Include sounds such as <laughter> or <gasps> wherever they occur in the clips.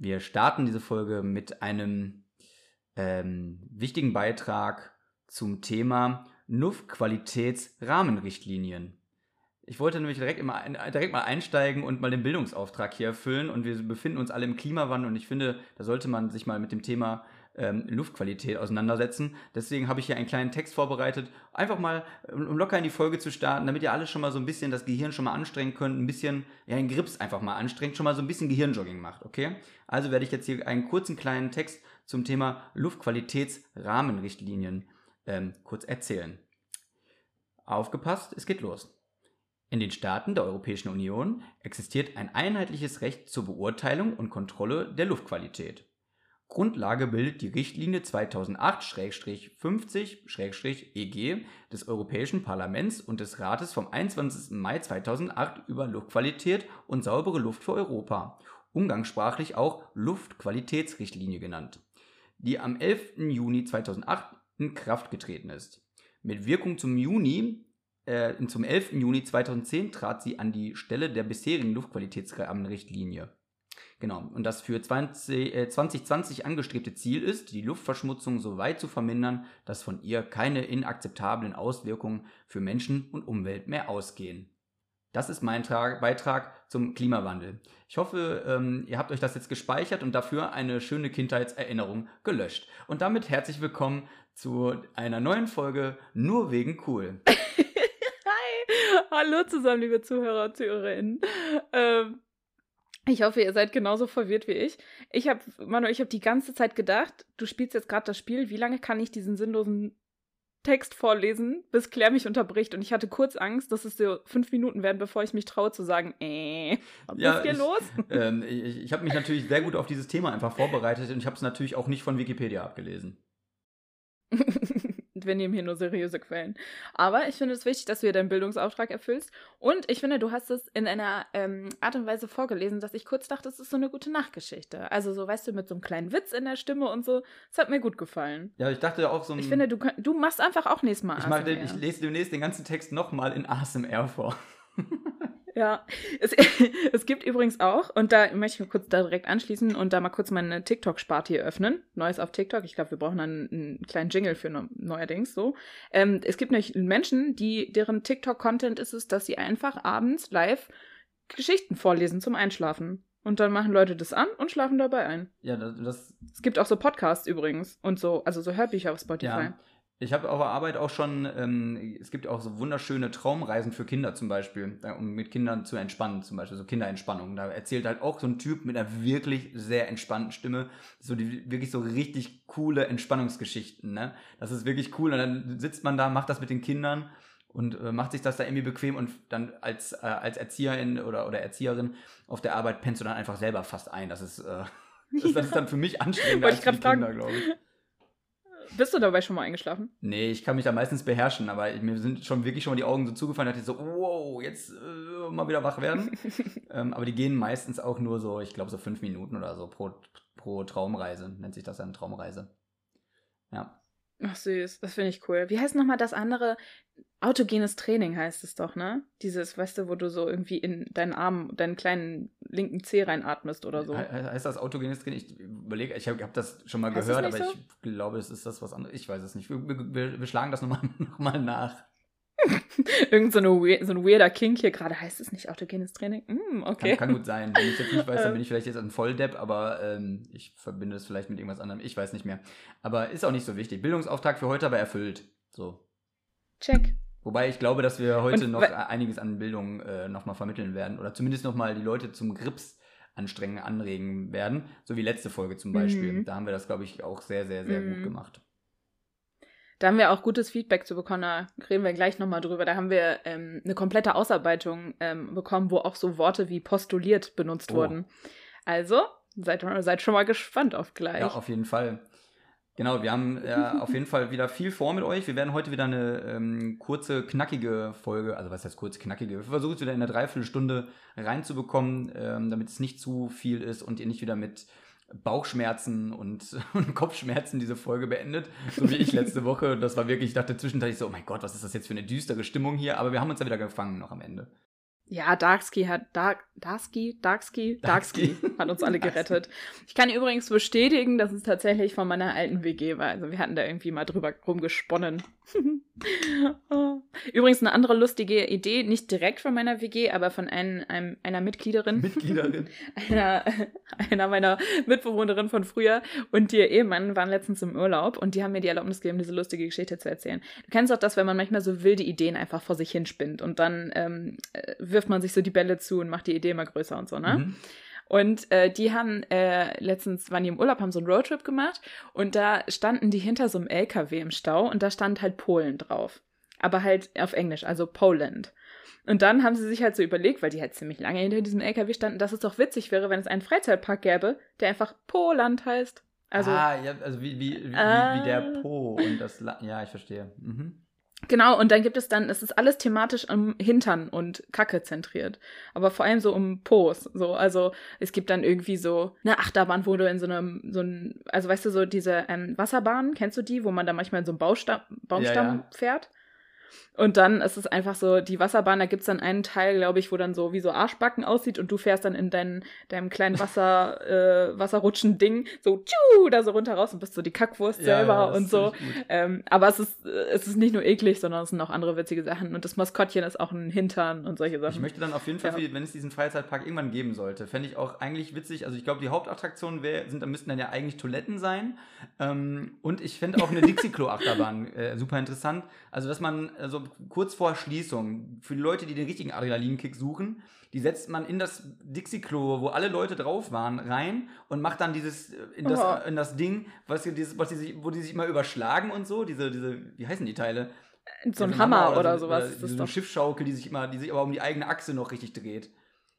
Wir starten diese Folge mit einem ähm, wichtigen Beitrag zum Thema NUF-Qualitätsrahmenrichtlinien. Ich wollte nämlich direkt, immer, direkt mal einsteigen und mal den Bildungsauftrag hier erfüllen. Und wir befinden uns alle im Klimawandel und ich finde, da sollte man sich mal mit dem Thema ähm, Luftqualität auseinandersetzen. Deswegen habe ich hier einen kleinen Text vorbereitet, einfach mal, um locker in die Folge zu starten, damit ihr alle schon mal so ein bisschen das Gehirn schon mal anstrengen könnt, ein bisschen, ja, den Grips einfach mal anstrengt, schon mal so ein bisschen Gehirnjogging macht, okay? Also werde ich jetzt hier einen kurzen kleinen Text zum Thema Luftqualitätsrahmenrichtlinien ähm, kurz erzählen. Aufgepasst, es geht los. In den Staaten der Europäischen Union existiert ein einheitliches Recht zur Beurteilung und Kontrolle der Luftqualität. Grundlage bildet die Richtlinie 2008-50-EG des Europäischen Parlaments und des Rates vom 21. Mai 2008 über Luftqualität und saubere Luft für Europa, umgangssprachlich auch Luftqualitätsrichtlinie genannt, die am 11. Juni 2008 in Kraft getreten ist. Mit Wirkung zum Juni äh, zum 11. Juni 2010 trat sie an die Stelle der bisherigen Luftqualitätsrahmenrichtlinie. Genau, und das für 20, äh, 2020 angestrebte Ziel ist, die Luftverschmutzung so weit zu vermindern, dass von ihr keine inakzeptablen Auswirkungen für Menschen und Umwelt mehr ausgehen. Das ist mein Tra Beitrag zum Klimawandel. Ich hoffe, ähm, ihr habt euch das jetzt gespeichert und dafür eine schöne Kindheitserinnerung gelöscht. Und damit herzlich willkommen zu einer neuen Folge Nur wegen cool. <laughs> Hallo zusammen, liebe Zuhörer und Zuhörerinnen. Ähm, ich hoffe, ihr seid genauso verwirrt wie ich. Ich habe, Manu, ich habe die ganze Zeit gedacht, du spielst jetzt gerade das Spiel. Wie lange kann ich diesen sinnlosen Text vorlesen, bis Claire mich unterbricht? Und ich hatte kurz Angst, dass es so fünf Minuten werden, bevor ich mich traue zu sagen, äh, was ja, ist hier ich, los? Ähm, ich ich habe mich natürlich sehr gut auf dieses Thema einfach vorbereitet und ich habe es natürlich auch nicht von Wikipedia abgelesen. <laughs> wir nehmen hier nur seriöse Quellen. Aber ich finde es wichtig, dass du hier deinen Bildungsauftrag erfüllst. Und ich finde, du hast es in einer ähm, Art und Weise vorgelesen, dass ich kurz dachte, es ist so eine gute Nachtgeschichte. Also so, weißt du, mit so einem kleinen Witz in der Stimme und so. Das hat mir gut gefallen. Ja, ich dachte auch so ein... Ich finde, du, du machst einfach auch nächstes Mal Ich, mag den, ich lese demnächst den ganzen Text nochmal in ASMR vor. <laughs> Ja, es, <laughs> es gibt übrigens auch, und da möchte ich mich kurz da direkt anschließen und da mal kurz meine TikTok-Sparte hier öffnen. Neues auf TikTok. Ich glaube, wir brauchen dann einen kleinen Jingle für neuerdings so. Ähm, es gibt nämlich Menschen, die, deren TikTok-Content ist es, dass sie einfach abends live Geschichten vorlesen zum Einschlafen. Und dann machen Leute das an und schlafen dabei ein. Ja, das. das es gibt auch so Podcasts übrigens und so, also so Hörbücher auf Spotify. Ja. Ich habe auf der Arbeit auch schon, ähm, es gibt auch so wunderschöne Traumreisen für Kinder zum Beispiel, um mit Kindern zu entspannen, zum Beispiel so Kinderentspannung. Da erzählt halt auch so ein Typ mit einer wirklich sehr entspannten Stimme, so die wirklich so richtig coole Entspannungsgeschichten. Ne? Das ist wirklich cool. Und dann sitzt man da, macht das mit den Kindern und äh, macht sich das da irgendwie bequem und dann als, äh, als Erzieherin oder, oder Erzieherin auf der Arbeit pennst du dann einfach selber fast ein. Das ist, äh, das, <laughs> das ist dann für mich anstrengender als für die Kinder, glaube ich. Bist du dabei schon mal eingeschlafen? Nee, ich kann mich da meistens beherrschen, aber mir sind schon wirklich schon mal die Augen so zugefallen, dass ich so, wow, jetzt äh, mal wieder wach werden. <laughs> ähm, aber die gehen meistens auch nur so, ich glaube, so fünf Minuten oder so pro, pro Traumreise, nennt sich das dann Traumreise. Ja. Ach süß, das finde ich cool. Wie heißt nochmal das andere? Autogenes Training heißt es doch, ne? Dieses, weißt du, wo du so irgendwie in deinen Arm, deinen kleinen linken Zeh reinatmest oder so. He heißt das autogenes Training? Ich überlege, ich habe hab das schon mal heißt gehört, aber so? ich glaube, es ist das was anderes. Ich weiß es nicht. Wir, wir, wir schlagen das nochmal <laughs> noch mal nach. <laughs> Irgend so, eine, so ein weirder Kink hier gerade. Heißt es nicht autogenes Training? Mm, okay. Kann, kann, gut sein. Wenn ich jetzt nicht weiß, dann <laughs> bin ich vielleicht jetzt ein Volldepp, aber ähm, ich verbinde es vielleicht mit irgendwas anderem. Ich weiß nicht mehr. Aber ist auch nicht so wichtig. Bildungsauftrag für heute aber erfüllt. So. Check. Wobei ich glaube, dass wir heute Und, noch einiges an Bildung äh, nochmal vermitteln werden. Oder zumindest nochmal die Leute zum Grips anstrengen, anregen werden. So wie letzte Folge zum Beispiel. Mhm. Da haben wir das, glaube ich, auch sehr, sehr, sehr mhm. gut gemacht. Da haben wir auch gutes Feedback zu bekommen, da reden wir gleich nochmal drüber. Da haben wir ähm, eine komplette Ausarbeitung ähm, bekommen, wo auch so Worte wie postuliert benutzt oh. wurden. Also, seid, seid schon mal gespannt auf gleich. Ja, auf jeden Fall. Genau, wir haben ja auf jeden Fall wieder viel vor mit euch. Wir werden heute wieder eine ähm, kurze, knackige Folge, also was heißt kurz, knackige? Wir versuchen es wieder in eine Dreiviertelstunde reinzubekommen, ähm, damit es nicht zu viel ist und ihr nicht wieder mit Bauchschmerzen und, <laughs> und, Kopfschmerzen diese Folge beendet, so wie ich letzte Woche. Das war wirklich, ich dachte zwischendurch so, oh mein Gott, was ist das jetzt für eine düstere Stimmung hier? Aber wir haben uns ja wieder gefangen noch am Ende. Ja, Darksky hat Dark, Darksky, Darksky, Darksky hat uns alle <laughs> gerettet. Ich kann übrigens bestätigen, dass es tatsächlich von meiner alten WG war. Also wir hatten da irgendwie mal drüber rumgesponnen. <laughs> Übrigens eine andere lustige Idee, nicht direkt von meiner WG, aber von ein, einem, einer Mitgliederin. Mitgliederin. <laughs> einer, einer meiner Mitbewohnerinnen von früher und ihr Ehemann waren letztens im Urlaub und die haben mir die Erlaubnis gegeben, diese lustige Geschichte zu erzählen. Du kennst auch das, wenn man manchmal so wilde Ideen einfach vor sich hinspinnt und dann ähm, äh, wirft man sich so die Bälle zu und macht die Idee immer größer und so, ne? Mhm. Und äh, die haben äh, letztens, waren die im Urlaub, haben so einen Roadtrip gemacht und da standen die hinter so einem LKW im Stau und da stand halt Polen drauf. Aber halt auf Englisch, also Poland. Und dann haben sie sich halt so überlegt, weil die halt ziemlich lange hinter diesem LKW standen, dass es doch witzig wäre, wenn es einen Freizeitpark gäbe, der einfach Poland heißt. Also, ah, ja, also wie, wie, wie, äh, wie der Po und das La Ja, ich verstehe. Mhm. Genau, und dann gibt es dann, es ist alles thematisch am Hintern und Kacke zentriert. Aber vor allem so um Po's. So, also es gibt dann irgendwie so eine Achterbahn, wo du in so einem, so ein, also weißt du, so diese ähm, Wasserbahnen, kennst du die, wo man da manchmal in so einem Baustam Baumstamm ja, ja. fährt? Und dann ist es einfach so, die Wasserbahn, da gibt es dann einen Teil, glaube ich, wo dann so wie so Arschbacken aussieht und du fährst dann in dein, deinem kleinen <laughs> Wasser, äh, Wasserrutschen-Ding so tschu, da so runter raus und bist so die Kackwurst ja, selber ja, und so. Ähm, aber es ist, es ist nicht nur eklig, sondern es sind auch andere witzige Sachen. Und das Maskottchen ist auch ein Hintern und solche Sachen. Ich möchte dann auf jeden Fall, ja. wenn es diesen Freizeitpark irgendwann geben sollte, fände ich auch eigentlich witzig. Also ich glaube, die Hauptattraktionen wär, sind, müssten dann ja eigentlich Toiletten sein. Ähm, und ich fände auch eine <laughs> Dixie-Klo-Achterbahn äh, super interessant. Also, dass man also kurz vor Schließung, für die Leute, die den richtigen Adrenalinkick suchen, die setzt man in das Dixie-Klo, wo alle Leute drauf waren, rein und macht dann dieses, äh, in das, oh. in das Ding, was, dieses, was die sich, wo die sich immer überschlagen und so, diese, diese, wie heißen die Teile? So ein Hammer, Hammer, oder, oder sowas. Oder ist das so eine Schiffschaukel, die sich immer, die sich aber um die eigene Achse noch richtig dreht.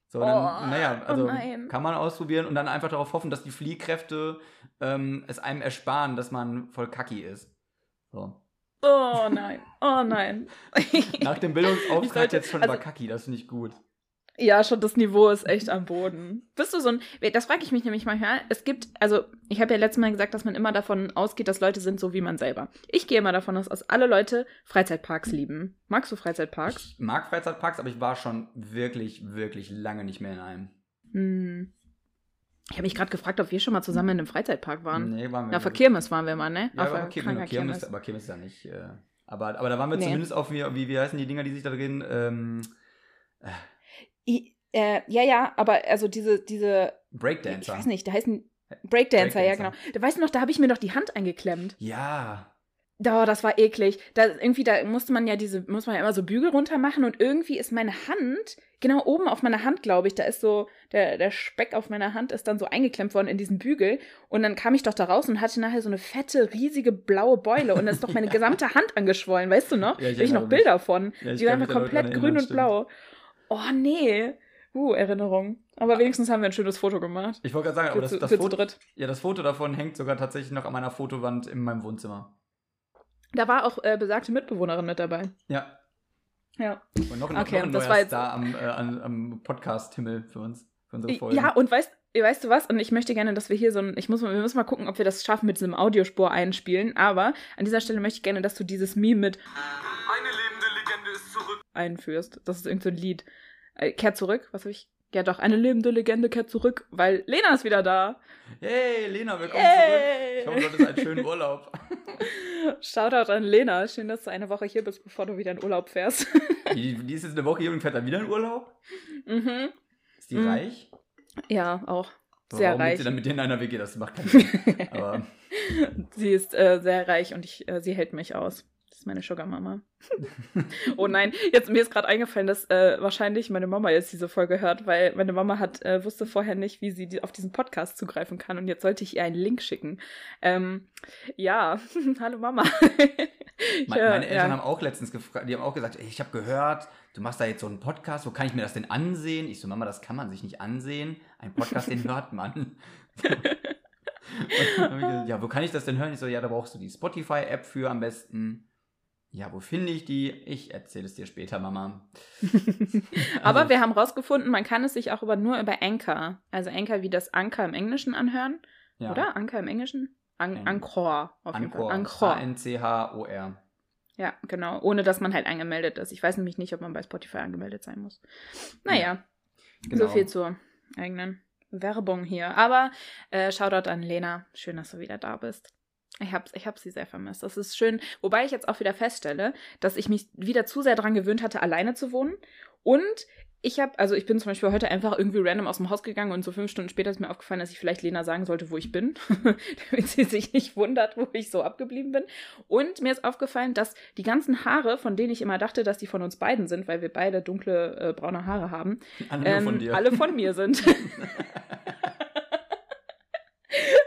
So, dann, oh, naja, also oh kann man ausprobieren und dann einfach darauf hoffen, dass die Fliehkräfte ähm, es einem ersparen, dass man voll kacki ist. So. Oh nein, oh nein. <laughs> Nach dem Bildungsauftrag sollte, jetzt schon also, Bakaki, das finde ich gut. Ja, schon das Niveau ist echt am Boden. Bist du so ein. Das frage ich mich nämlich manchmal. Es gibt, also ich habe ja letztes Mal gesagt, dass man immer davon ausgeht, dass Leute sind so wie man selber. Ich gehe immer davon aus, dass alle Leute Freizeitparks lieben. Magst du Freizeitparks? Ich mag Freizeitparks, aber ich war schon wirklich, wirklich lange nicht mehr in einem. Hm. Ich habe mich gerade gefragt, ob wir schon mal zusammen in einem Freizeitpark waren. Nee, waren wir Ja, für Kirmes waren wir mal, ne? Ja, aber Kirmes, Kirmes, aber Kirmes ja nicht. Äh, aber, aber da waren wir nee. zumindest auf, wie, wie, wie heißen die Dinger, die sich da drin. Ähm, äh. I, äh, ja, ja, aber also diese, diese. Breakdancer. Ich weiß nicht, da heißen. Breakdancer, Breakdancer. ja, genau. Da weißt du noch, da habe ich mir noch die Hand eingeklemmt. Ja. Oh, das war eklig. Da irgendwie, da musste man ja diese, muss man ja immer so Bügel runter machen und irgendwie ist meine Hand, genau oben auf meiner Hand, glaube ich, da ist so, der, der Speck auf meiner Hand ist dann so eingeklemmt worden in diesen Bügel. Und dann kam ich doch da raus und hatte nachher so eine fette, riesige blaue Beule und dann ist doch meine <laughs> gesamte Hand angeschwollen, weißt du noch? Ja, ich da ich noch Bilder von. Ja, die waren einfach komplett grün und blau. Oh, nee. Uh, Erinnerung. Aber wenigstens haben wir ein schönes Foto gemacht. Ich wollte gerade sagen, aber das, das, Foto, ja, das Foto davon hängt sogar tatsächlich noch an meiner Fotowand in meinem Wohnzimmer. Da war auch äh, besagte Mitbewohnerin mit dabei. Ja. Ja. Und noch, okay, noch ein das war jetzt da am, äh, am Podcast-Himmel für uns, für unsere Folgen. Ja, und weißt, weißt du was? Und ich möchte gerne, dass wir hier so ein, ich muss mal, wir müssen mal gucken, ob wir das schaffen mit diesem Audiospur einspielen. Aber an dieser Stelle möchte ich gerne, dass du dieses Meme mit Eine lebende Legende ist zurück einführst. Das ist irgendein so Lied. Äh, kehrt zurück, was habe ich ja, doch, eine lebende Legende kehrt zurück, weil Lena ist wieder da. Hey, Lena, willkommen hey. zurück. Ich hoffe, du hattest einen schönen Urlaub. <laughs> Shoutout an Lena. Schön, dass du eine Woche hier bist, bevor du wieder in Urlaub fährst. <laughs> die, die ist jetzt eine Woche hier und fährt dann wieder in Urlaub? Mhm. Ist die mhm. reich? Ja, auch. Sehr Warum reich. sie dann mit dir in einer WG? Das macht keinen Sinn. <laughs> Aber sie ist äh, sehr reich und ich, äh, sie hält mich aus ist meine Sugar Mama. <laughs> oh nein, jetzt mir ist gerade eingefallen, dass äh, wahrscheinlich meine Mama jetzt diese Folge hört, weil meine Mama hat äh, wusste vorher nicht, wie sie die, auf diesen Podcast zugreifen kann und jetzt sollte ich ihr einen Link schicken. Ähm, ja, <laughs> hallo Mama. <laughs> ich, meine, meine Eltern ja. haben auch letztens gefragt, die haben auch gesagt, ich habe gehört, du machst da jetzt so einen Podcast, wo kann ich mir das denn ansehen? Ich so, Mama, das kann man sich nicht ansehen. Ein Podcast, den hört man. gesagt, ja, wo kann ich das denn hören? Ich so, ja, da brauchst du die Spotify-App für am besten. Ja, wo finde ich die? Ich erzähle es dir später, Mama. <laughs> Aber also, wir haben rausgefunden, man kann es sich auch über, nur über Anchor, also Anchor wie das Anchor im Englischen anhören. Ja. Oder? Anchor im Englischen? An Anchor, auf Fall. Anchor. A-N-C-H-O-R. Ja, genau. Ohne dass man halt angemeldet ist. Ich weiß nämlich nicht, ob man bei Spotify angemeldet sein muss. Naja, ja, genau. so viel zur eigenen Werbung hier. Aber äh, Shoutout an Lena. Schön, dass du wieder da bist. Ich habe ich hab sie sehr vermisst. Das ist schön. Wobei ich jetzt auch wieder feststelle, dass ich mich wieder zu sehr daran gewöhnt hatte, alleine zu wohnen. Und ich habe, also ich bin zum Beispiel heute einfach irgendwie random aus dem Haus gegangen und so fünf Stunden später ist mir aufgefallen, dass ich vielleicht Lena sagen sollte, wo ich bin, <laughs> damit sie sich nicht wundert, wo ich so abgeblieben bin. Und mir ist aufgefallen, dass die ganzen Haare, von denen ich immer dachte, dass die von uns beiden sind, weil wir beide dunkle äh, braune Haare haben, alle, ähm, von, alle von mir sind. <laughs>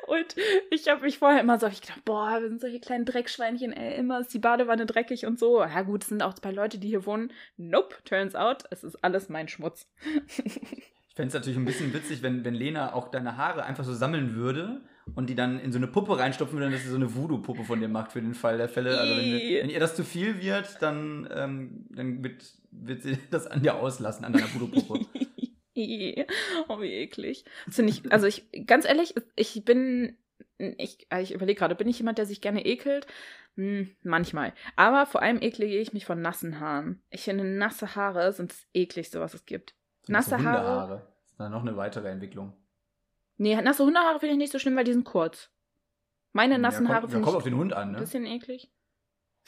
Und ich habe mich vorher immer so, ich gedacht, boah, wir sind solche kleinen Dreckschweinchen, ey, immer ist die Badewanne dreckig und so. Ja gut, es sind auch zwei Leute, die hier wohnen. Nope, turns out, es ist alles mein Schmutz. <laughs> ich fände es natürlich ein bisschen witzig, wenn, wenn Lena auch deine Haare einfach so sammeln würde und die dann in so eine Puppe reinstopfen würde, dass sie so eine Voodoo-Puppe von dir macht für den Fall der Fälle. Also wenn, wenn ihr das zu viel wird, dann, ähm, dann wird, wird sie <laughs> das an dir auslassen, an deiner Voodoo-Puppe. <laughs> <laughs> oh, wie eklig. ich, also ich, ganz ehrlich, ich bin, ich, ich überlege gerade, bin ich jemand, der sich gerne ekelt? Hm, manchmal. Aber vor allem eklige ich mich von nassen Haaren. Ich finde, nasse Haare sind das ekligste, was es gibt. Nasse so Haare. Das ist dann noch eine weitere Entwicklung. Nee, nasse Hundehaare finde ich nicht so schlimm, weil die sind kurz. Meine nassen ja, Haare finde ich. kommt auf den Hund an, ne? Ein bisschen eklig.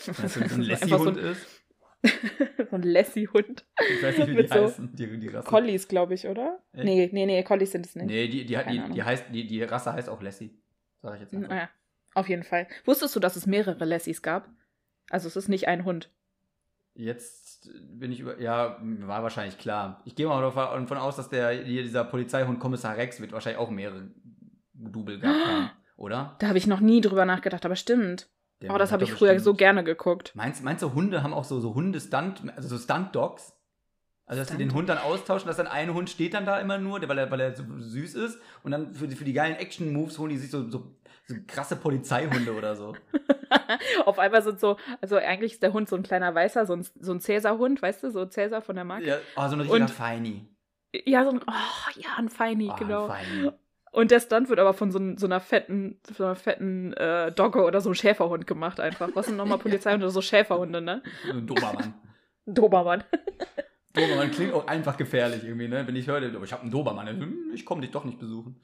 Wenn es ein <laughs> Lassie-Hund so ist. <laughs> so ein Lassie-Hund. Ich weiß nicht, wie die so heißen, die, die Rasse. Collies, glaube ich, oder? Echt? Nee, nee, nee, Collies sind es nicht. Nee, die, die, die, die, heißt, die, die Rasse heißt auch Lassie. Sag ich jetzt einfach. Naja, auf jeden Fall. Wusstest du, dass es mehrere Lassies gab? Also es ist nicht ein Hund. Jetzt bin ich über. Ja, war wahrscheinlich klar. Ich gehe mal davon aus, dass der hier dieser Polizeihund Kommissar Rex wird wahrscheinlich auch mehrere Double gehabt haben, <gasps> oder? Da habe ich noch nie drüber nachgedacht, aber stimmt. Der oh, das habe ich früher bestimmt. so gerne geguckt. Meinst, meinst du, Hunde haben auch so, so Hunde-Stunt, also so Stunt-Dogs? Also, dass sie den Hund dann austauschen, dass dann ein Hund steht dann da immer nur, weil er, weil er so süß ist. Und dann für die, für die geilen Action-Moves holen die sich so, so, so krasse Polizeihunde oder so. <laughs> Auf einmal sind so, also eigentlich ist der Hund so ein kleiner Weißer, so ein, so ein Cäsar-Hund, weißt du, so Cäsar von der Marke. Ja, oh, so ein richtiger Feini. Ja, so ein, oh, ja, ein Feini, oh, genau. Ein Feini. Und der Stunt wird aber von so, so einer fetten, so einer fetten äh, Dogge oder so einem Schäferhund gemacht einfach. Was sind nochmal <laughs> Polizeihunde? So Schäferhunde, ne? Ein Dobermann. <laughs> Dobermann. <laughs> Dobermann klingt auch einfach gefährlich irgendwie, ne? Wenn ich höre, ich habe einen Dobermann, hm, ich komme dich doch nicht besuchen.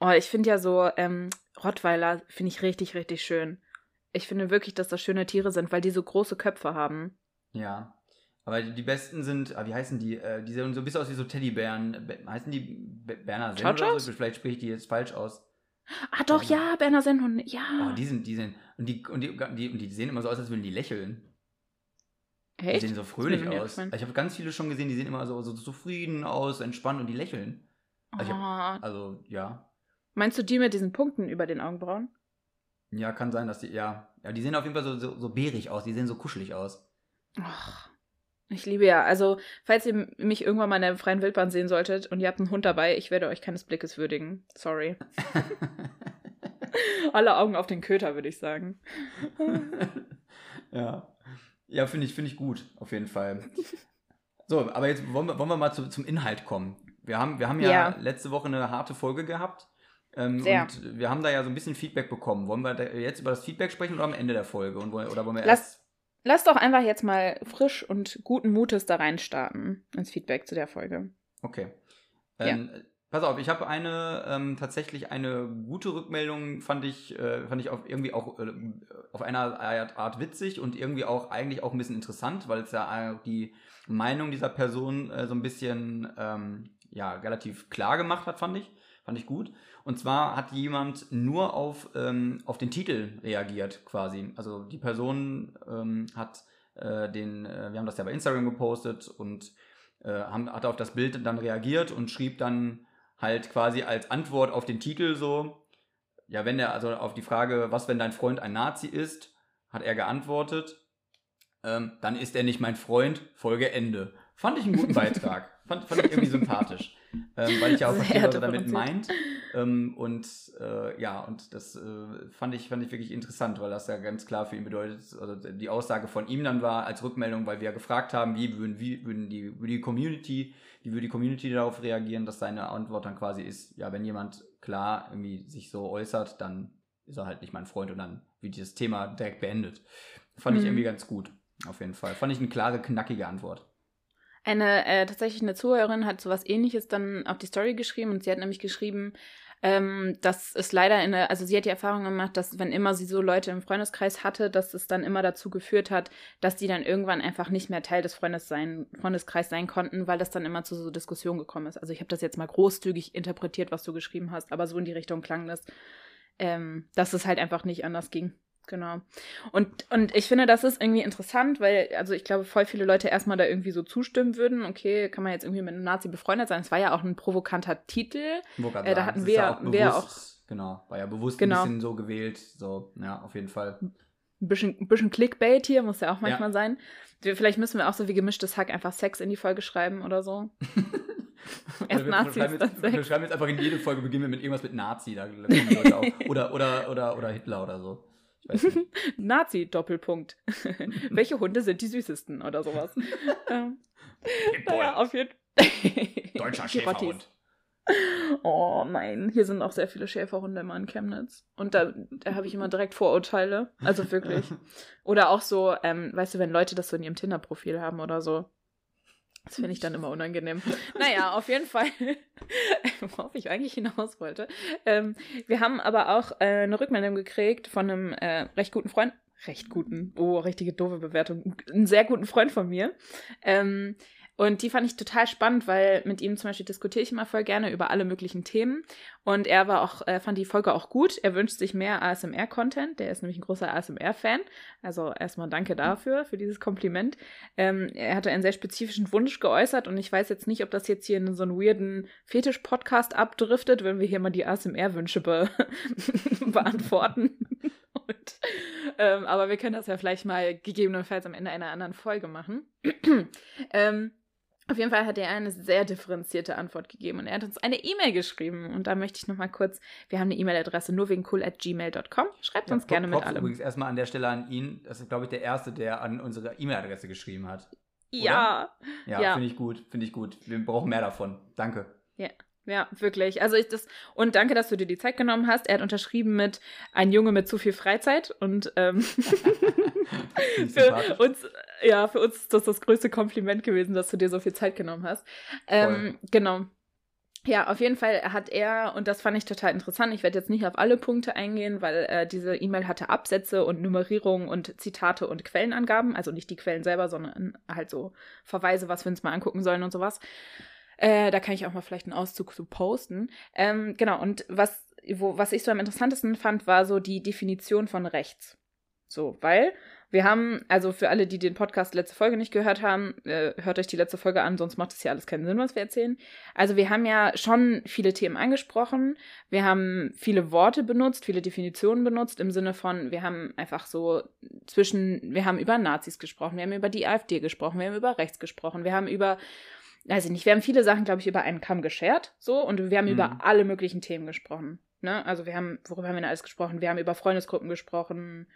oh, ich finde ja so ähm, Rottweiler finde ich richtig, richtig schön. Ich finde wirklich, dass das schöne Tiere sind, weil die so große Köpfe haben. Ja. Aber die besten sind, ah, wie heißen die? Äh, die sehen so ein bisschen aus wie so Teddybären. heißen die Berner Senn oder so? Vielleicht spreche ich die jetzt falsch aus. Ah, doch, ja, Berner Sennhunde, ja. Oh, die sind, die sind, und die, und die, die, die sehen immer so aus, als würden die lächeln. Echt? Die sehen so fröhlich aus. Ich habe ganz viele schon gesehen, die sehen immer so, so zufrieden aus, entspannt und die lächeln. Also, hab, oh. also, ja. Meinst du die mit diesen Punkten über den Augenbrauen? Ja, kann sein, dass die, ja. Ja, die sehen auf jeden Fall so, so, so bärig aus, die sehen so kuschelig aus. Ach. Ich liebe ja. Also, falls ihr mich irgendwann mal in der freien Wildbahn sehen solltet und ihr habt einen Hund dabei, ich werde euch keines Blickes würdigen. Sorry. <laughs> Alle Augen auf den Köter, würde ich sagen. <laughs> ja. Ja, finde ich, find ich gut, auf jeden Fall. So, aber jetzt wollen wir, wollen wir mal zu, zum Inhalt kommen. Wir haben, wir haben ja, ja. letzte Woche eine harte Folge gehabt. Ähm, Sehr. Und wir haben da ja so ein bisschen Feedback bekommen. Wollen wir jetzt über das Feedback sprechen oder am Ende der Folge? Und, oder wollen wir Lass, erst Lass doch einfach jetzt mal frisch und guten Mutes da rein starten ins Feedback zu der Folge. Okay. Ähm, ja. Pass auf, ich habe eine ähm, tatsächlich eine gute Rückmeldung, fand ich, äh, fand ich auch irgendwie auch äh, auf einer Art witzig und irgendwie auch eigentlich auch ein bisschen interessant, weil es ja die Meinung dieser Person äh, so ein bisschen ähm, ja relativ klar gemacht hat, fand ich. Fand ich gut. Und zwar hat jemand nur auf, ähm, auf den Titel reagiert, quasi. Also die Person ähm, hat äh, den, äh, wir haben das ja bei Instagram gepostet und äh, haben, hat auf das Bild dann reagiert und schrieb dann halt quasi als Antwort auf den Titel so, ja, wenn er, also auf die Frage, was, wenn dein Freund ein Nazi ist, hat er geantwortet, ähm, dann ist er nicht mein Freund, Folge Ende. Fand ich einen guten <laughs> Beitrag. fand, fand ich irgendwie sympathisch ähm, weil ich ja auch verstehe, was er damit meint. Ähm, und äh, ja, und das äh, fand, ich, fand ich wirklich interessant, weil das ja ganz klar für ihn bedeutet, also die Aussage von ihm dann war als Rückmeldung, weil wir ja gefragt haben, wie würden, wie würden die, würde die Community, wie würde die Community darauf reagieren, dass seine Antwort dann quasi ist, ja, wenn jemand klar irgendwie sich so äußert, dann ist er halt nicht mein Freund und dann wird dieses Thema direkt beendet. Fand ich Mhm. irgendwie ganz gut. Auf jeden Fall. Fand ich eine klare, knackige Antwort. Eine, äh, tatsächlich eine Zuhörerin hat sowas ähnliches dann auf die Story geschrieben und sie hat nämlich geschrieben, ähm, dass es leider in der, also sie hat die Erfahrung gemacht, dass wenn immer sie so Leute im Freundeskreis hatte, dass es dann immer dazu geführt hat, dass die dann irgendwann einfach nicht mehr Teil des Freundes sein, Freundeskreis sein konnten, weil das dann immer zu so Diskussionen gekommen ist. Also ich habe das jetzt mal großzügig interpretiert, was du geschrieben hast, aber so in die Richtung klang das, ähm, dass es halt einfach nicht anders ging. Genau. Und, und ich finde, das ist irgendwie interessant, weil, also ich glaube, voll viele Leute erstmal da irgendwie so zustimmen würden. Okay, kann man jetzt irgendwie mit einem Nazi befreundet sein? Es war ja auch ein provokanter Titel. Äh, da hatten wir- ja auch bewusst, genau, war ja bewusst Genau. ein bisschen so gewählt. So, ja, auf jeden Fall. Ein bisschen, ein bisschen Clickbait hier, muss ja auch manchmal Ja. sein. Vielleicht müssen wir auch so wie gemischtes Hack einfach Sex in die Folge schreiben oder so. <laughs> Erst wir, Nazis, schreiben jetzt, wir schreiben jetzt einfach in jede Folge beginnen wir mit irgendwas mit Nazi. Da kommen die Leute auch. <laughs> Oder, oder, oder, oder Hitler oder so. Ich weiß nicht. <laughs> Nazi, Doppelpunkt. <laughs> Welche Hunde sind die süßesten oder sowas? <laughs> ähm, naja, auf jeden Deutscher. Schäferhund. Oh nein, hier sind auch sehr viele Schäferhunde immer in Chemnitz. Und da, da habe ich immer direkt Vorurteile. Also wirklich. Oder auch so, ähm, weißt du, wenn Leute das so in ihrem Tinder-Profil haben oder so. Das finde ich dann immer unangenehm. Naja, auf jeden Fall, <laughs> worauf ich eigentlich hinaus wollte. Ähm, wir haben aber auch äh, eine Rückmeldung gekriegt von einem äh, recht guten Freund. Recht guten, oh, richtige doofe Bewertung. Einen sehr guten Freund von mir. Ähm, und die fand ich total spannend, weil mit ihm zum Beispiel diskutiere ich immer voll gerne über alle möglichen Themen. Und er war auch, äh, fand die Folge auch gut. Er wünscht sich mehr ASMR-Content. Der ist nämlich ein großer ASMR-Fan. Also erstmal danke dafür, für dieses Kompliment. Ähm, er hatte einen sehr spezifischen Wunsch geäußert und ich weiß jetzt nicht, ob das jetzt hier in so einen weirden Fetisch-Podcast abdriftet, wenn wir hier mal die ASMR-Wünsche be <laughs> beantworten. Und, ähm, aber wir können das ja vielleicht mal gegebenenfalls am Ende einer anderen Folge machen. <clears throat> ähm, auf jeden Fall hat er eine sehr differenzierte Antwort gegeben und er hat uns eine E-Mail geschrieben. Und da möchte ich nochmal kurz, wir haben eine E-Mail-Adresse nur wegen cool at gmail.com. Schreibt Ja, uns gerne mit allem. Übrigens erstmal an der Stelle an ihn. Das ist, glaube ich, der Erste, der an unsere E-Mail-Adresse geschrieben hat. Ja, Ja, Ja. finde ich gut, finde ich gut. Wir brauchen mehr davon. Danke. ja, wirklich. Also ich das, und danke, dass du dir die Zeit genommen hast. Er hat unterschrieben mit ein Junge mit zu viel Freizeit und ähm, <laughs> für uns, ja, für uns ist das das größte Kompliment gewesen, dass du dir so viel Zeit genommen hast. Ähm, genau. Ja, auf jeden Fall hat er, und das fand ich total interessant, ich werde jetzt nicht auf alle Punkte eingehen, weil äh, diese E-Mail hatte Absätze und Nummerierung und Zitate und Quellenangaben, also nicht die Quellen selber, sondern halt so Verweise, was wir uns mal angucken sollen und sowas. Äh, da kann ich auch mal vielleicht einen Auszug zu posten. Ähm, genau, und was, wo, was ich so am interessantesten fand, war so die Definition von rechts. So, weil wir haben, also für alle, die den Podcast letzte Folge nicht gehört haben, äh, hört euch die letzte Folge an, sonst macht es ja alles keinen Sinn, was wir erzählen. Also wir haben ja schon viele Themen angesprochen. Wir haben viele Worte benutzt, viele Definitionen benutzt, im Sinne von, wir haben einfach so zwischen, wir haben über Nazis gesprochen, wir haben über die AfD gesprochen, wir haben über rechts gesprochen, wir haben über, weiß ich nicht, wir haben viele Sachen, glaube ich, über einen Kamm geschert, so, und wir haben Mhm. über alle möglichen Themen gesprochen. Ne? Also wir haben, worüber haben wir denn alles gesprochen? Wir haben über Freundesgruppen gesprochen,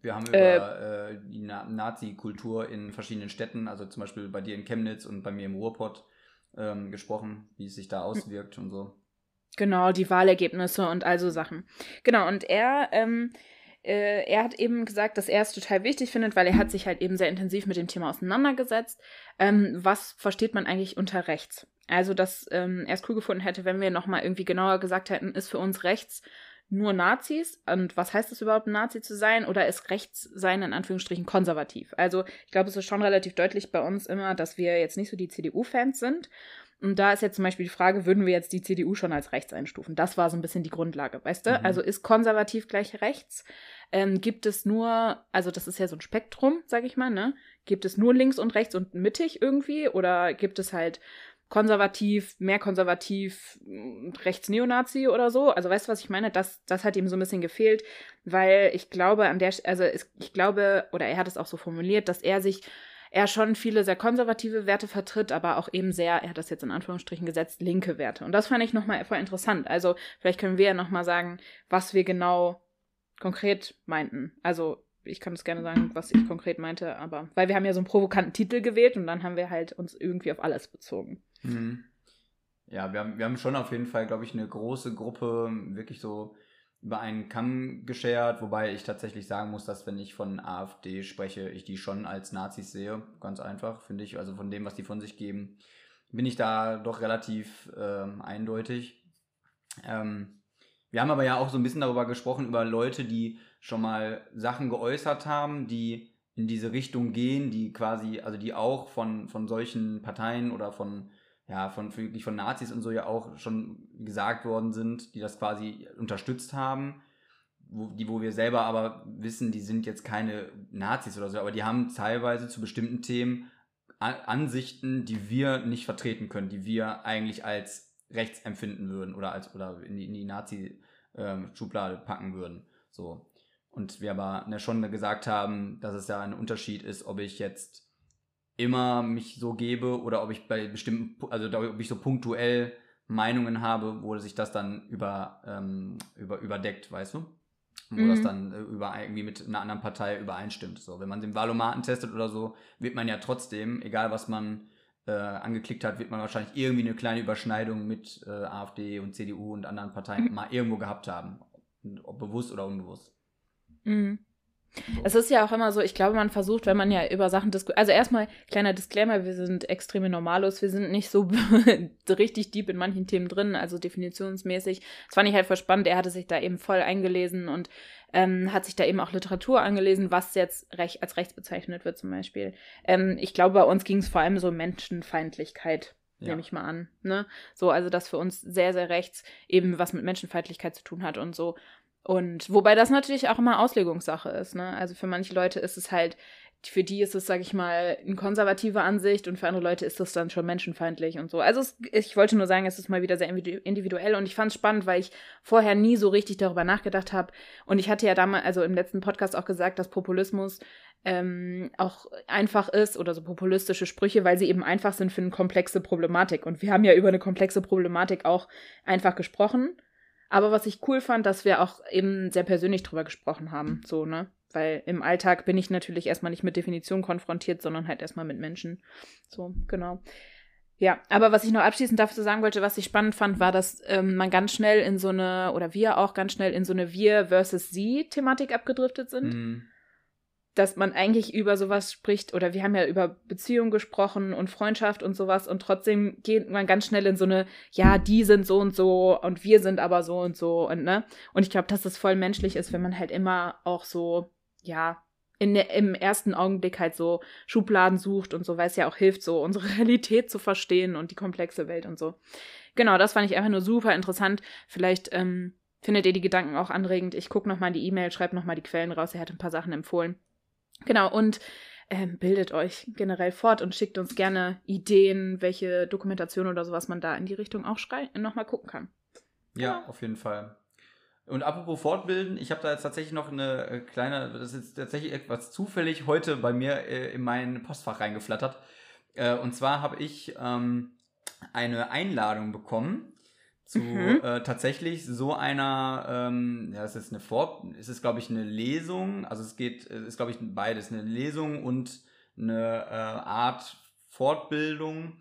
Wir haben Äh, über äh, die Na Nazi-Kultur in verschiedenen Städten, also zum Beispiel bei dir in Chemnitz und bei mir im Ruhrpott, ähm, gesprochen, wie es sich da auswirkt und so. Genau, die Wahlergebnisse und all so Sachen. Genau, und er, ähm, äh, er hat eben gesagt, dass er es total wichtig findet, weil er hat sich halt eben sehr intensiv mit dem Thema auseinandergesetzt. Ähm, was versteht man eigentlich unter rechts? Also, dass ähm, er es cool gefunden hätte, wenn wir nochmal irgendwie genauer gesagt hätten, ist für uns rechts nur Nazis? Und was heißt es überhaupt, ein Nazi zu sein? Oder ist rechts sein in Anführungsstrichen konservativ? Also, ich glaube, es ist schon relativ deutlich bei uns immer, dass wir jetzt nicht so die CDU-Fans sind. Und da ist jetzt zum Beispiel die Frage, würden wir jetzt die CDU schon als rechts einstufen? Das war so ein bisschen die Grundlage, weißt du? Mhm. Also ist konservativ gleich rechts? Ähm, gibt es nur, also das ist ja so ein Spektrum, sag ich mal, ne? Gibt es nur links und rechts und mittig irgendwie? Oder gibt es halt konservativ, mehr konservativ, mh, rechts Neonazi oder so? Also weißt du, was ich meine? Das, das hat ihm so ein bisschen gefehlt, weil ich glaube, an der, also es, ich glaube, oder er hat es auch so formuliert, dass er sich er schon viele sehr konservative Werte vertritt, aber auch eben sehr, er hat das jetzt in Anführungsstrichen gesetzt, linke Werte. Und das fand ich nochmal voll interessant. Also vielleicht können wir ja nochmal sagen, was wir genau konkret meinten. Also ich kann das gerne sagen, was ich konkret meinte, aber weil wir haben ja so einen provokanten Titel gewählt und dann haben wir halt uns irgendwie auf alles bezogen. Mhm. Ja, wir haben, wir haben schon auf jeden Fall, glaube ich, eine große Gruppe wirklich so über einen Kamm geschert, wobei ich tatsächlich sagen muss, dass wenn ich von AfD spreche, ich die schon als Nazis sehe. Ganz einfach, finde ich. Also von dem, was die von sich geben, bin ich da doch relativ äh, eindeutig. Ähm, wir haben aber ja auch so ein bisschen darüber gesprochen, über Leute, die schon mal Sachen geäußert haben, die in diese Richtung gehen, die quasi, also die auch von, von solchen Parteien oder von, ja, von wirklich von Nazis und so ja auch schon gesagt worden sind, die das quasi unterstützt haben, wo, die, wo wir selber aber wissen, die sind jetzt keine Nazis oder so, aber die haben teilweise zu bestimmten Themen Ansichten, die wir nicht vertreten können, die wir eigentlich als rechts empfinden würden oder als oder in die, in die Nazi-Schublade ähm, packen würden. So. Und wir aber ne, schon gesagt haben, dass es ja ein Unterschied ist, ob ich jetzt immer mich so gebe oder ob ich bei bestimmten, also ob ich so punktuell Meinungen habe, wo sich das dann über, ähm, über überdeckt, weißt du? Wo mhm. das dann äh, über, irgendwie mit einer anderen Partei übereinstimmt. So, wenn man den Wahlomaten testet oder so, wird man ja trotzdem, egal was man äh, angeklickt hat, wird man wahrscheinlich irgendwie eine kleine Überschneidung mit äh, AfD und CDU und anderen Parteien mhm. mal irgendwo gehabt haben. Ob bewusst oder unbewusst. Mhm. Es ist ja auch immer so, ich glaube, man versucht, wenn man ja über Sachen diskutiert. Also erstmal, kleiner Disclaimer, wir sind extreme Normalos, wir sind nicht so <laughs> richtig deep in manchen Themen drin, also definitionsmäßig. Das fand ich halt voll spannend. Er hatte sich da eben voll eingelesen und ähm, hat sich da eben auch Literatur angelesen, was jetzt recht, als rechts bezeichnet wird zum Beispiel. Ähm, ich glaube, bei uns ging es vor allem so Menschenfeindlichkeit. Ja. Nehme ich mal an. Ne? So, also das für uns sehr, sehr rechts eben was mit Menschenfeindlichkeit zu tun hat und so. Und wobei das natürlich auch immer Auslegungssache ist. Ne? Also für manche Leute ist es halt, für die ist es, sag ich mal, eine konservative Ansicht und für andere Leute ist das dann schon menschenfeindlich und so. Also es, ich wollte nur sagen, es ist mal wieder sehr individuell und ich fand es spannend, weil ich vorher nie so richtig darüber nachgedacht habe. Und ich hatte ja damals, also im letzten Podcast auch gesagt, dass Populismus ähm, auch einfach ist oder so populistische Sprüche, weil sie eben einfach sind für eine komplexe Problematik. Und wir haben ja über eine komplexe Problematik auch einfach gesprochen. Aber was ich cool fand, dass wir auch eben sehr persönlich drüber gesprochen haben, so, ne? Weil im Alltag bin ich natürlich erstmal nicht mit Definitionen konfrontiert, sondern halt erstmal mit Menschen. So, genau. Ja, aber was ich noch abschließend dafür sagen wollte, was ich spannend fand, war, dass ähm, man ganz schnell in so eine, oder wir auch ganz schnell in so eine Wir versus Sie-Thematik abgedriftet sind. Mhm dass man eigentlich über sowas spricht, oder wir haben ja über Beziehung gesprochen und Freundschaft und sowas, und trotzdem geht man ganz schnell in so eine, ja, die sind so und so und wir sind aber so und so und ne? Und ich glaube, dass das voll menschlich ist, wenn man halt immer auch so, ja, in im ersten Augenblick halt so Schubladen sucht und so, weil es ja auch hilft, so unsere <laughs> Realität zu verstehen und die komplexe Welt und so. Genau, das fand ich einfach nur super interessant. Vielleicht ähm, findet ihr die Gedanken auch anregend. Ich gucke nochmal die E-Mail, schreibe nochmal die Quellen raus. Er hat ein paar Sachen empfohlen. Genau, und ähm, bildet euch generell fort und schickt uns gerne Ideen, welche Dokumentation oder sowas man da in die Richtung auch nochmal gucken kann. Ja, genau. auf jeden Fall. Und apropos Fortbilden, ich habe da jetzt tatsächlich noch eine äh, kleine, das ist tatsächlich etwas zufällig heute bei mir äh, in mein Postfach reingeflattert. Äh, und zwar habe ich ähm, eine Einladung bekommen zu mhm. äh, tatsächlich so einer, ähm, ja, es ist eine Fort, es ist glaube ich eine Lesung, also es geht, es ist glaube ich beides, eine Lesung und eine äh, Art Fortbildung,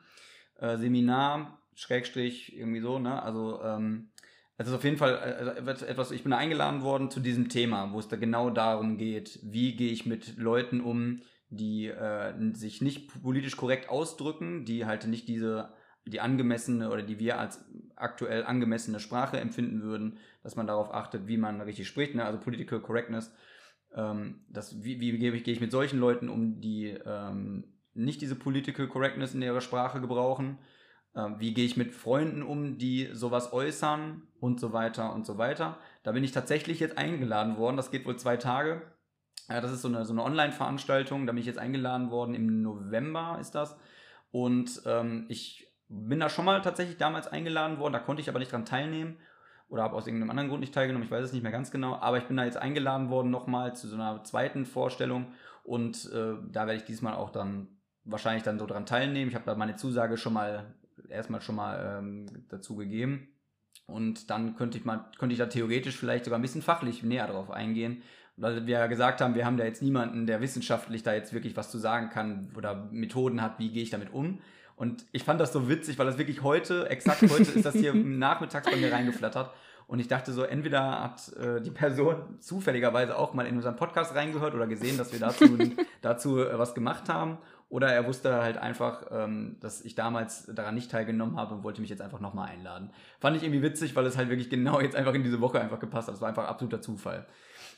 äh, Seminar, Schrägstrich, irgendwie so, ne, also, ähm, es ist auf jeden Fall äh, etwas, ich bin eingeladen worden zu diesem Thema, wo es da genau darum geht, wie gehe ich mit Leuten um, die äh, sich nicht politisch korrekt ausdrücken, die halt nicht diese die angemessene oder die wir als aktuell angemessene Sprache empfinden würden, dass man darauf achtet, wie man richtig spricht, ne? also Political Correctness. Ähm, das, wie, wie gehe ich, gehe ich mit solchen Leuten um, die ähm, nicht diese Political Correctness in ihrer Sprache gebrauchen? Ähm, wie gehe ich mit Freunden um, die sowas äußern und so weiter und so weiter? Da bin ich tatsächlich jetzt eingeladen worden. Das geht wohl zwei Tage. Ja, das ist so eine, so eine Online-Veranstaltung. Da bin ich jetzt eingeladen worden. Im November ist das. Und ähm, ich bin da schon mal tatsächlich damals eingeladen worden, da konnte ich aber nicht dran teilnehmen oder habe aus irgendeinem anderen Grund nicht teilgenommen, ich weiß es nicht mehr ganz genau, aber ich bin da jetzt eingeladen worden nochmal zu so einer zweiten Vorstellung und äh, da werde ich diesmal auch dann wahrscheinlich dann so dran teilnehmen. Ich habe da meine Zusage schon mal erstmal schon mal ähm, dazu gegeben und dann könnte ich mal könnte ich da theoretisch vielleicht sogar ein bisschen fachlich näher drauf eingehen, weil wir ja gesagt haben, wir haben da jetzt niemanden, der wissenschaftlich da jetzt wirklich was zu sagen kann oder Methoden hat, wie gehe ich damit um. Und ich fand das so witzig, weil das wirklich heute, exakt heute ist das hier <laughs> nachmittags bei mir reingeflattert. Und ich dachte so, entweder hat äh, die Person zufälligerweise auch mal in unseren Podcast reingehört oder gesehen, dass wir dazu, <laughs> dazu äh, was gemacht haben. Oder er wusste halt einfach, ähm, dass ich damals daran nicht teilgenommen habe und wollte mich jetzt einfach nochmal einladen. Fand ich irgendwie witzig, weil es halt wirklich genau jetzt einfach in diese Woche einfach gepasst hat. Das war einfach absoluter Zufall.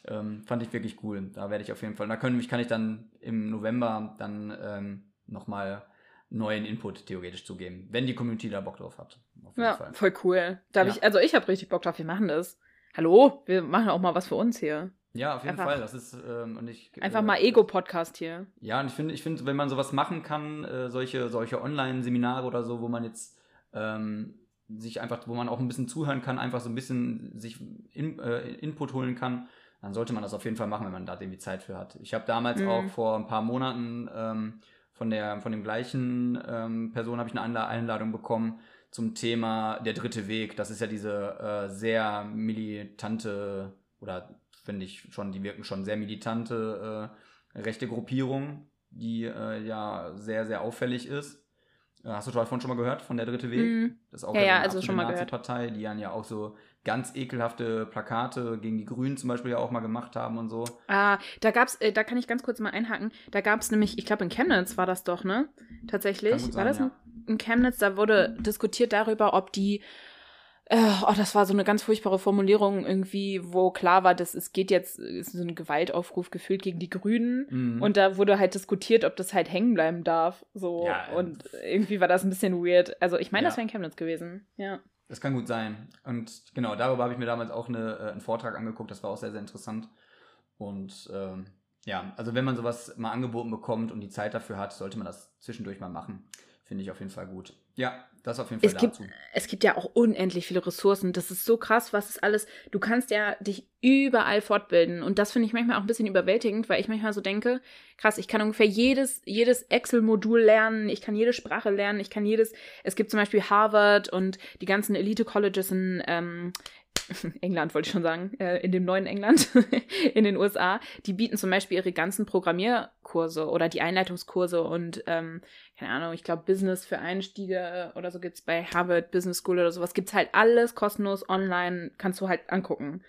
Ähm, fand ich wirklich cool. Da werde ich auf jeden Fall, da können mich kann ich dann im November dann ähm, nochmal neuen Input theoretisch zugeben, wenn die Community da Bock drauf hat. ja, Fall. voll cool. Da ja. ich, also ich habe richtig Bock drauf, wir machen das. Hallo, wir machen auch mal was für uns hier. Ja, auf jeden einfach, Fall. Das ist ähm, und ich, einfach äh, mal Ego-Podcast hier. Ja, und ich finde, ich finde, wenn man sowas machen kann, äh, solche, solche Online-Seminare oder so, wo man jetzt ähm, sich einfach, wo man auch ein bisschen zuhören kann, einfach so ein bisschen sich in, äh, Input holen kann, dann sollte man das auf jeden Fall machen, wenn man da irgendwie Zeit für hat. Ich habe damals mhm. auch vor ein paar Monaten ähm, von der von dem gleichen ähm, Person habe ich eine Einladung bekommen zum Thema der dritte Weg. Das ist ja diese äh, sehr militante oder finde ich schon, die wirken schon sehr militante äh, rechte Gruppierung, die äh, ja sehr, sehr auffällig ist. Äh, hast du davon schon mal gehört, von der Dritte Weg? Mm. Das ist auch ja, ja, also schon mal gehört. Partei, die ja auch so ganz ekelhafte Plakate gegen die Grünen zum Beispiel ja auch mal gemacht haben und so. Ah, da gab's, äh, da kann ich ganz kurz mal einhaken. Da gab es nämlich, ich glaube in Chemnitz war das doch, ne? Tatsächlich. Sein, war das ja. in Chemnitz? Da wurde diskutiert darüber, ob die oh, das war so eine ganz furchtbare Formulierung irgendwie, wo klar war, dass es geht jetzt, ist so ein Gewaltaufruf gefühlt gegen die Grünen. Mhm. Und da wurde halt diskutiert, ob das halt hängen bleiben darf. So. Ja, und irgendwie war das ein bisschen weird. Also ich meine, ja. das wäre in Chemnitz gewesen. Ja. Das kann gut sein. Und genau, darüber habe ich mir damals auch eine, äh, einen Vortrag angeguckt. Das war auch sehr, sehr interessant. Und ähm, ja, also wenn man sowas mal angeboten bekommt und die Zeit dafür hat, sollte man das zwischendurch mal machen. Finde ich auf jeden Fall gut. Ja, das auf jeden Fall es dazu. Gibt, es gibt ja auch unendlich viele Ressourcen. Das ist so krass, was ist alles. Du kannst ja dich überall fortbilden. Und das finde ich manchmal auch ein bisschen überwältigend, weil ich manchmal so denke, krass, ich kann ungefähr jedes, jedes Excel-Modul lernen, ich kann jede Sprache lernen, ich kann jedes. Es gibt zum Beispiel Harvard und die ganzen Elite-Colleges in, ähm, <laughs> England wollte ich schon sagen, äh, in dem neuen England, <laughs> in den USA, die bieten zum Beispiel ihre ganzen Programmierkurse oder die Einleitungskurse und, ähm, keine Ahnung, ich glaube, Business für Einstiege oder so gibt es bei Harvard Business School oder sowas, gibt es halt alles kostenlos online, kannst du halt angucken.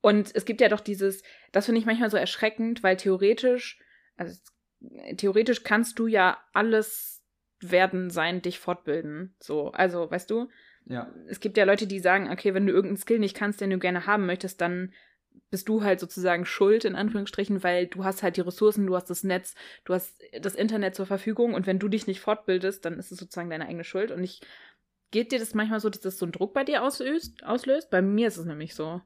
Und es gibt ja doch dieses, das finde ich manchmal so erschreckend, weil theoretisch, also theoretisch kannst du ja alles werden, sein, dich fortbilden. So, also, weißt du, ja. Es gibt ja Leute, die sagen, okay, wenn du irgendeinen Skill nicht kannst, den du gerne haben möchtest, dann bist du halt sozusagen schuld, in Anführungsstrichen, weil du hast halt die Ressourcen, du hast das Netz, du hast das Internet zur Verfügung und wenn du dich nicht fortbildest, dann ist es sozusagen deine eigene Schuld. Und ich, geht dir das manchmal so, dass das so einen Druck bei dir auslöst? auslöst? Bei mir ist es nämlich so.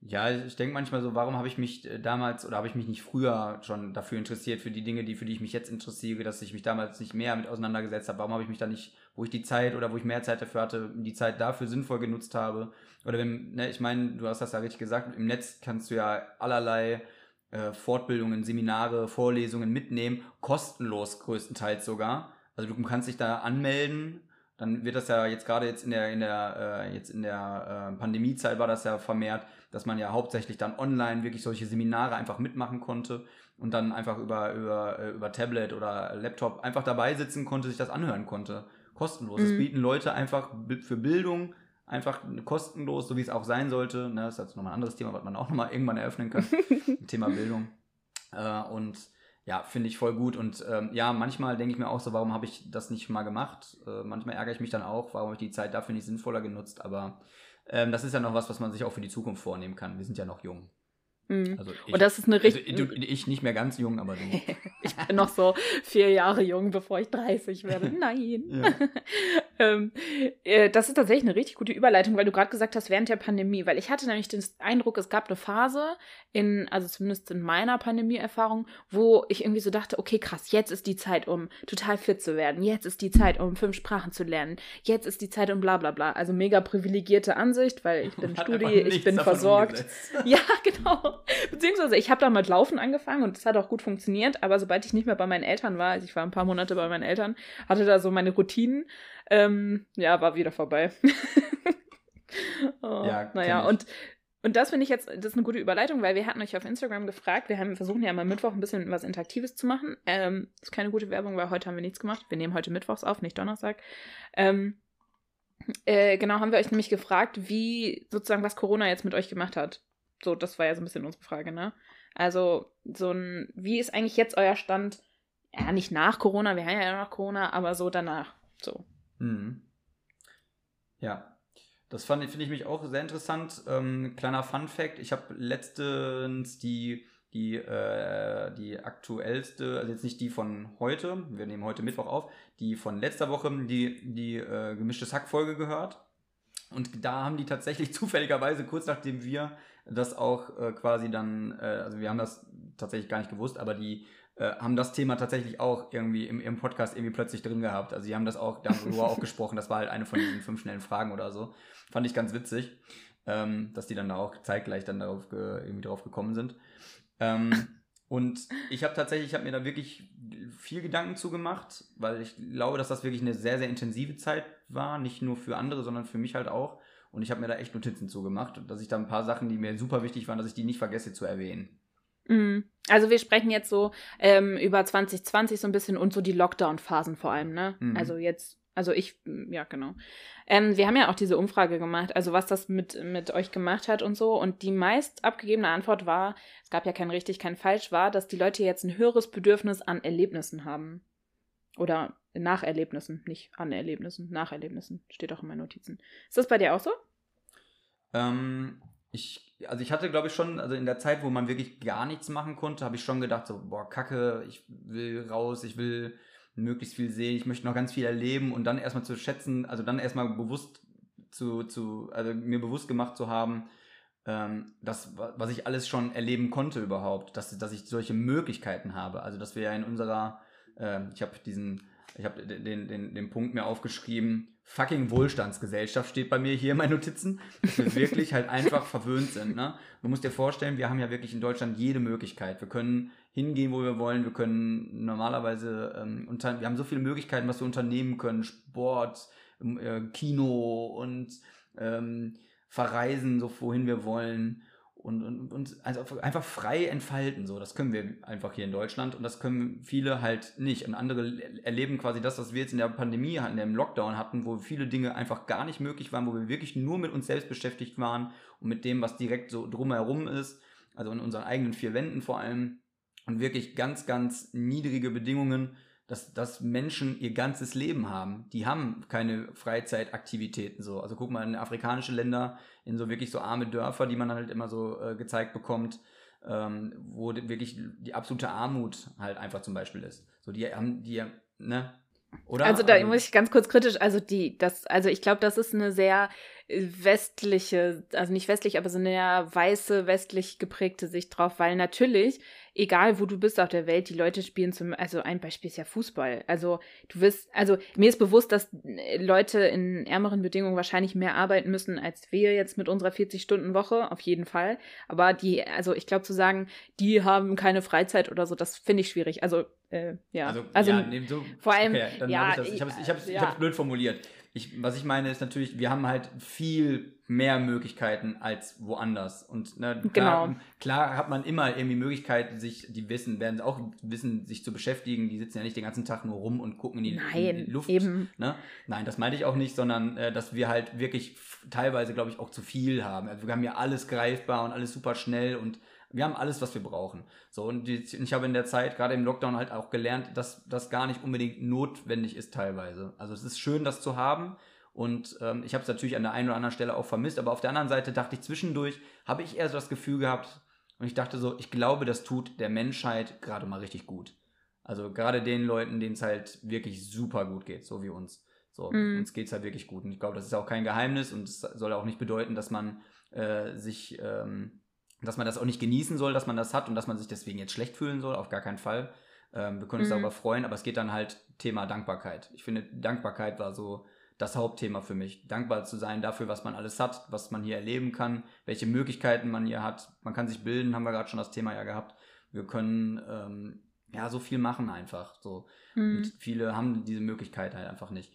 Ja, ich denke manchmal so, warum habe ich mich äh, damals oder habe ich mich nicht früher schon dafür interessiert, für die Dinge, die, für die ich mich jetzt interessiere, dass ich mich damals nicht mehr mit auseinandergesetzt habe? Warum habe ich mich da nicht, wo ich die Zeit oder wo ich mehr Zeit dafür hatte, die Zeit dafür sinnvoll genutzt habe? Oder wenn, ne, ich meine, du hast das ja richtig gesagt, im Netz kannst du ja allerlei äh, Fortbildungen, Seminare, Vorlesungen mitnehmen, kostenlos größtenteils sogar. Also du kannst dich da anmelden, dann wird das ja jetzt gerade jetzt in der in der äh, jetzt in der äh, Pandemiezeit war das ja vermehrt, dass man ja hauptsächlich dann online wirklich solche Seminare einfach mitmachen konnte und dann einfach über über äh, über Tablet oder Laptop einfach dabei sitzen konnte, sich das anhören konnte, kostenlos. Mhm. bieten Leute einfach für Bildung einfach kostenlos, so wie es auch sein sollte. Ne, das ist jetzt nochmal ein anderes Thema, was man auch nochmal irgendwann eröffnen kann. <laughs> Thema Bildung. Äh, und ja, finde ich voll gut. Und ähm, ja, manchmal denke ich mir auch so, warum habe ich das nicht mal gemacht? Äh, manchmal ärgere ich mich dann auch, warum habe ich die Zeit dafür nicht sinnvoller genutzt. Aber ähm, das ist ja noch was, was man sich auch für die Zukunft vornehmen kann. Wir sind ja noch jung. Mhm. Also ich, und das ist eine richtig. Also ich nicht mehr ganz jung, aber du. <laughs> ich bin noch so vier Jahre jung, bevor ich 30 werde. <laughs> Nein. <laughs> ähm, äh, das ist tatsächlich eine richtig gute Überleitung, weil du gerade gesagt hast, während der Pandemie, weil ich hatte nämlich den Eindruck, es gab eine Phase in, also zumindest in meiner Pandemieerfahrung, wo ich irgendwie so dachte, okay, krass, jetzt ist die Zeit, um total fit zu werden. Jetzt ist die Zeit, um fünf Sprachen zu lernen. Jetzt ist die Zeit, um bla bla bla. Also mega privilegierte Ansicht, weil ich bin Studi, ich bin versorgt. Ja, genau. Beziehungsweise ich habe da mit Laufen angefangen und es hat auch gut funktioniert, aber sobald ich nicht mehr bei meinen Eltern war, also ich war ein paar Monate bei meinen Eltern, hatte da so meine Routinen, ähm, ja, war wieder vorbei. <laughs> oh, ja, naja, und und das finde ich jetzt, das ist eine gute Überleitung, weil wir hatten euch auf Instagram gefragt, wir haben versuchen ja mal Mittwoch ein bisschen was Interaktives zu machen. Ähm, ist keine gute Werbung, weil heute haben wir nichts gemacht. Wir nehmen heute Mittwochs auf, nicht Donnerstag. Ähm, Äh, genau, haben wir euch nämlich gefragt, wie sozusagen, was Corona jetzt mit euch gemacht hat. So, das war ja so ein bisschen unsere Frage, ne? Also, so ein, wie ist eigentlich jetzt euer Stand? Ja, nicht nach Corona, wir haben ja noch Corona, aber so danach. So. Mhm. Ja, das finde ich mich auch sehr interessant. Ähm, kleiner Fun Fact: Ich habe letztens die, die, äh, die aktuellste, also jetzt nicht die von heute, wir nehmen heute Mittwoch auf, die von letzter Woche, die, die äh, gemischtes Hack-Folge gehört. Und da haben die tatsächlich <laughs> zufälligerweise, kurz nachdem wir das auch äh, quasi dann, äh, also wir haben das tatsächlich gar nicht gewusst, aber die äh, haben das Thema tatsächlich auch irgendwie im, im Podcast irgendwie plötzlich drin gehabt. Also sie haben das auch darüber auch <laughs> gesprochen. Das war halt eine von diesen fünf schnellen Fragen oder so. Fand ich ganz witzig, ähm, dass die dann auch zeitgleich dann darauf irgendwie drauf gekommen sind. Ähm, und ich habe tatsächlich, ich habe mir da wirklich viel Gedanken zugemacht, weil ich glaube, dass das wirklich eine sehr, sehr intensive Zeit war. Nicht nur für andere, sondern für mich halt auch. Und ich habe mir da echt Notizen zugemacht, dass ich da ein paar Sachen, die mir super wichtig waren, dass ich die nicht vergesse zu erwähnen. Mhm. Also wir sprechen jetzt so ähm, über 2020 so ein bisschen und so die Lockdown-Phasen vor allem, ne? Mhm. Also jetzt, also ich, ja genau. Ähm, wir haben ja auch diese Umfrage gemacht, also was das mit, mit euch gemacht hat und so. Und die meist abgegebene Antwort war, es gab ja kein richtig, kein falsch, war, dass die Leute jetzt ein höheres Bedürfnis an Erlebnissen haben. Oder nach Erlebnissen, nicht an Erlebnissen, nach Erlebnissen, steht auch in meinen Notizen. Ist das bei dir auch so? Ähm, ich, also ich hatte, glaube ich, schon, also in der Zeit, wo man wirklich gar nichts machen konnte, habe ich schon gedacht, so, boah, Kacke, ich will raus, ich will möglichst viel sehen, ich möchte noch ganz viel erleben und dann erstmal zu schätzen, also dann erstmal bewusst zu, zu, also mir bewusst gemacht zu haben, ähm, das, was ich alles schon erleben konnte überhaupt, dass, dass ich solche Möglichkeiten habe. Also dass wir ja in unserer, äh, ich habe diesen ich habe den, den, den Punkt mir aufgeschrieben, fucking Wohlstandsgesellschaft steht bei mir hier in meinen Notizen, dass wir wirklich halt einfach <laughs> verwöhnt sind. Ne? Du musst dir vorstellen, wir haben ja wirklich in Deutschland jede Möglichkeit. Wir können hingehen, wo wir wollen. Wir können normalerweise, ähm, unter, wir haben so viele Möglichkeiten, was wir unternehmen können. Sport, ähm, äh, Kino und ähm, verreisen, so wohin wir wollen und, und, und also einfach frei entfalten. So, das können wir einfach hier in Deutschland und das können viele halt nicht. Und andere erleben quasi das, was wir jetzt in der Pandemie hatten, im Lockdown hatten, wo viele Dinge einfach gar nicht möglich waren, wo wir wirklich nur mit uns selbst beschäftigt waren und mit dem, was direkt so drumherum ist, also in unseren eigenen vier Wänden vor allem und wirklich ganz, ganz niedrige Bedingungen dass, dass Menschen ihr ganzes Leben haben. Die haben keine Freizeitaktivitäten so. Also guck mal in afrikanische Länder, in so wirklich so arme Dörfer, die man halt immer so äh, gezeigt bekommt, ähm, wo wirklich die absolute Armut halt einfach zum Beispiel ist. So, die haben, die, ne? Oder? Also da also, muss ich ganz kurz kritisch, also die, das, also ich glaube, das ist eine sehr westliche, also nicht westlich, aber so eine weiße, westlich geprägte Sicht drauf, weil natürlich, egal wo du bist auf der Welt, die Leute spielen zum, also ein Beispiel ist ja Fußball. Also du wirst, also mir ist bewusst, dass Leute in ärmeren Bedingungen wahrscheinlich mehr arbeiten müssen als wir jetzt mit unserer 40-Stunden-Woche, auf jeden Fall. Aber die, also ich glaube zu sagen, die haben keine Freizeit oder so, das finde ich schwierig. Also, äh, ja. Also, also ja, so, vor allem, okay, ja, hab ich habe es ich hab's, ich hab's blöd formuliert. Ich, was ich meine ist natürlich, wir haben halt viel mehr Möglichkeiten als woanders. Und ne, klar, genau. klar hat man immer irgendwie Möglichkeiten, sich, die wissen, werden auch wissen, sich zu beschäftigen. Die sitzen ja nicht den ganzen Tag nur rum und gucken in die, Nein, in die Luft. Eben. Ne? Nein, das meinte ich auch nicht, sondern äh, dass wir halt wirklich teilweise, glaube ich, auch zu viel haben. Also wir haben ja alles greifbar und alles super schnell und wir haben alles, was wir brauchen. So, und ich habe in der Zeit, gerade im Lockdown, halt auch gelernt, dass das gar nicht unbedingt notwendig ist teilweise. Also es ist schön, das zu haben. Und ähm, ich habe es natürlich an der einen oder anderen Stelle auch vermisst, aber auf der anderen Seite dachte ich zwischendurch, habe ich eher so das Gefühl gehabt, und ich dachte so, ich glaube, das tut der Menschheit gerade mal richtig gut. Also gerade den Leuten, denen es halt wirklich super gut geht, so wie uns. So, mm. uns geht es halt wirklich gut. Und ich glaube, das ist auch kein Geheimnis und es soll auch nicht bedeuten, dass man äh, sich ähm, dass man das auch nicht genießen soll, dass man das hat und dass man sich deswegen jetzt schlecht fühlen soll, auf gar keinen Fall. Ähm, wir können uns mhm. darüber freuen, aber es geht dann halt Thema Dankbarkeit. Ich finde, Dankbarkeit war so das Hauptthema für mich. Dankbar zu sein dafür, was man alles hat, was man hier erleben kann, welche Möglichkeiten man hier hat. Man kann sich bilden, haben wir gerade schon das Thema ja gehabt. Wir können ähm, ja so viel machen einfach. So. Mhm. Und viele haben diese Möglichkeit halt einfach nicht.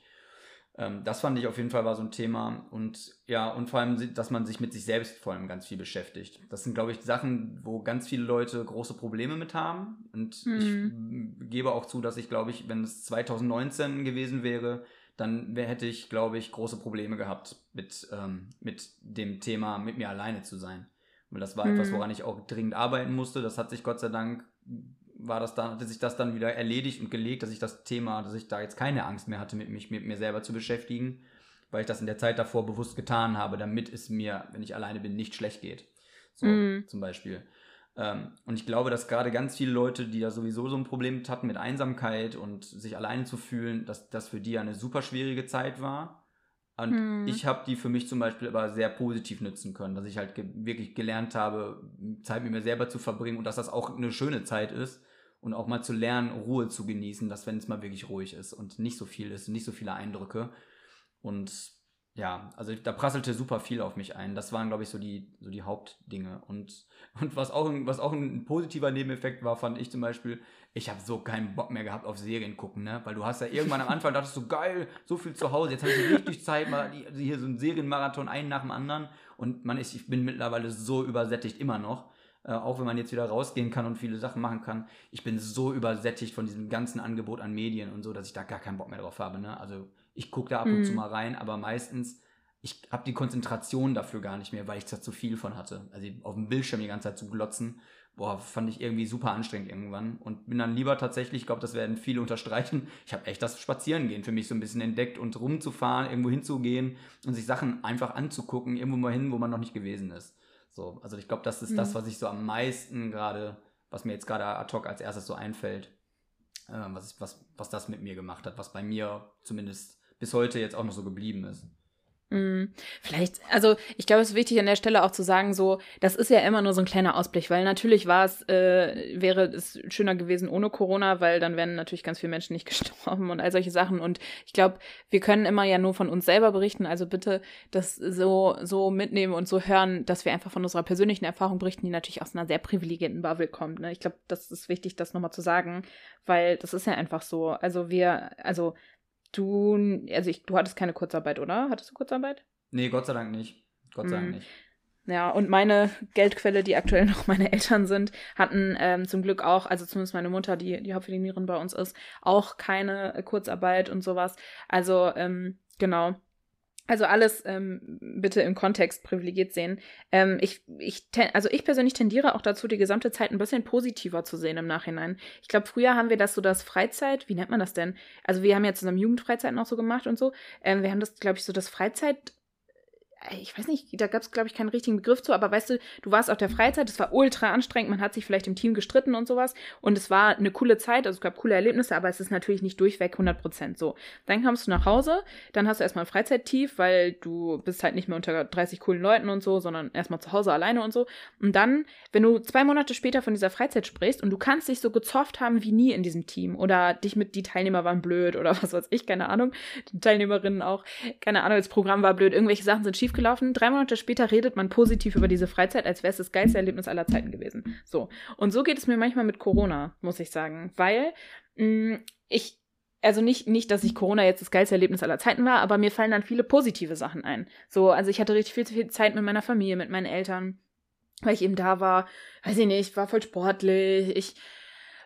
Ähm, das fand ich auf jeden Fall war so ein Thema. Und ja, und vor allem, dass man sich mit sich selbst vor allem ganz viel beschäftigt. Das sind, glaube ich, Sachen, wo ganz viele Leute große Probleme mit haben. Und mhm. ich gebe auch zu, dass ich, glaube ich, wenn es 2019 gewesen wäre, dann hätte ich, glaube ich, große Probleme gehabt mit, ähm, mit dem Thema, mit mir alleine zu sein. Weil das war mhm. etwas, woran ich auch dringend arbeiten musste. Das hat sich Gott sei Dank, war das dann, hatte sich das dann wieder erledigt und gelegt, dass ich das Thema, dass ich da jetzt keine Angst mehr hatte, mit mich mit mir selber zu beschäftigen, weil ich das in der Zeit davor bewusst getan habe, damit es mir, wenn ich alleine bin, nicht schlecht geht. So, mhm. zum Beispiel. Ähm, und ich glaube, dass gerade ganz viele Leute, die ja sowieso so ein Problem hatten mit Einsamkeit und sich alleine zu fühlen, dass das für die eine super schwierige Zeit war. Und hm. ich habe die für mich zum Beispiel aber sehr positiv nutzen können, dass ich halt ge wirklich gelernt habe, Zeit mit mir selber zu verbringen und dass das auch eine schöne Zeit ist und auch mal zu lernen, Ruhe zu genießen, dass wenn es mal wirklich ruhig ist und nicht so viel ist, nicht so viele Eindrücke. Und ja, also da prasselte super viel auf mich ein. Das waren, glaube ich, so die, so die Hauptdinge. Und, <laughs> und was, auch ein, was auch ein positiver Nebeneffekt war, fand ich zum Beispiel, ich habe so keinen Bock mehr gehabt auf Serien gucken, ne? Weil du hast ja irgendwann am Anfang dachtest du, geil, so viel zu Hause, jetzt habe ich richtig Zeit, mal hier so einen Serienmarathon, einen nach dem anderen. Und man ist, ich bin mittlerweile so übersättigt, immer noch. Äh, auch wenn man jetzt wieder rausgehen kann und viele Sachen machen kann. Ich bin so übersättigt von diesem ganzen Angebot an Medien und so, dass ich da gar keinen Bock mehr drauf habe, ne? Also ich gucke da ab und mhm. zu mal rein, aber meistens, ich habe die Konzentration dafür gar nicht mehr, weil ich da zu viel von hatte. Also auf dem Bildschirm die ganze Zeit zu glotzen, boah, fand ich irgendwie super anstrengend irgendwann. Und bin dann lieber tatsächlich, ich glaube, das werden viele <laughs> unterstreichen, ich habe echt das Spazierengehen für mich so ein bisschen entdeckt und rumzufahren, irgendwo hinzugehen und sich Sachen einfach anzugucken, irgendwo mal hin, wo man noch nicht gewesen ist. So, also ich glaube, das ist mhm. das, was ich so am meisten gerade, was mir jetzt gerade ad hoc als erstes so einfällt, äh, was, was, was das mit mir gemacht hat, was bei mir zumindest bis heute jetzt auch noch so geblieben ist. Mm, vielleicht, also ich glaube, es ist wichtig an der Stelle auch zu sagen, so, das ist ja immer nur so ein kleiner Ausblick, weil natürlich war es, äh, wäre es schöner gewesen ohne Corona, weil dann wären natürlich ganz viele Menschen nicht <laughs> gestorben und all solche Sachen. Und ich glaube, wir können immer ja nur von uns selber berichten. Also bitte das so, so mitnehmen und so hören, dass wir einfach von unserer persönlichen Erfahrung berichten, die natürlich aus einer sehr privilegierten Bubble kommt. Ne? Ich glaube, das ist wichtig, das nochmal zu sagen, weil das ist ja einfach so. Also wir, also Du, also ich, du hattest keine Kurzarbeit, oder? Hattest du Kurzarbeit? Nee, Gott sei Dank nicht. Gott sei Dank mm. nicht. Ja, und meine Geldquelle, die aktuell <laughs> noch meine Eltern sind, hatten ähm, zum Glück auch, also zumindest meine Mutter, die die Hauptverdienеrin bei uns ist, auch keine Kurzarbeit und sowas. Also ähm, genau, also alles ähm, bitte im Kontext privilegiert sehen. Ähm, ich, ich also ich persönlich tendiere auch dazu, die gesamte Zeit ein bisschen positiver zu sehen im Nachhinein. Ich glaube, früher haben wir das so das Freizeit, wie nennt man das denn? Also wir haben ja zusammen Jugendfreizeit noch so gemacht und so. Ähm, wir haben das, glaube ich, so das Freizeit ich weiß nicht, da gab es, glaube ich, keinen richtigen Begriff zu, aber weißt du, du warst auf der Freizeit, es war ultra anstrengend, man hat sich vielleicht im Team gestritten und sowas und es war eine coole Zeit, also es gab coole Erlebnisse, aber es ist natürlich nicht durchweg 100% so. Dann kommst du nach Hause, dann hast du erstmal ein Freizeittief, weil du bist halt nicht mehr unter 30 coolen Leuten und so, sondern erstmal zu Hause alleine und so. Und dann, wenn du zwei Monate später von dieser Freizeit sprichst und du kannst dich so gezofft haben wie nie in diesem Team oder dich mit, die Teilnehmer waren blöd oder <laughs> was weiß ich, keine Ahnung, die Teilnehmerinnen auch, keine Ahnung, das Programm war blöd, irgendwelche Sachen sind schiefgelaufen, drei Monate später redet man positiv über diese Freizeit, als wäre es das geilste Erlebnis aller Zeiten gewesen. So. Und so geht es mir manchmal mit Corona, muss ich sagen. Weil mh, mm, ich, also nicht, nicht, dass ich Corona jetzt das geilste Erlebnis aller Zeiten war, aber mir fallen dann viele positive Sachen ein. So, also ich hatte richtig viel, viel Zeit mit meiner Familie, mit meinen Eltern, weil ich eben da war. Weiß ich nicht, war voll sportlich. Ich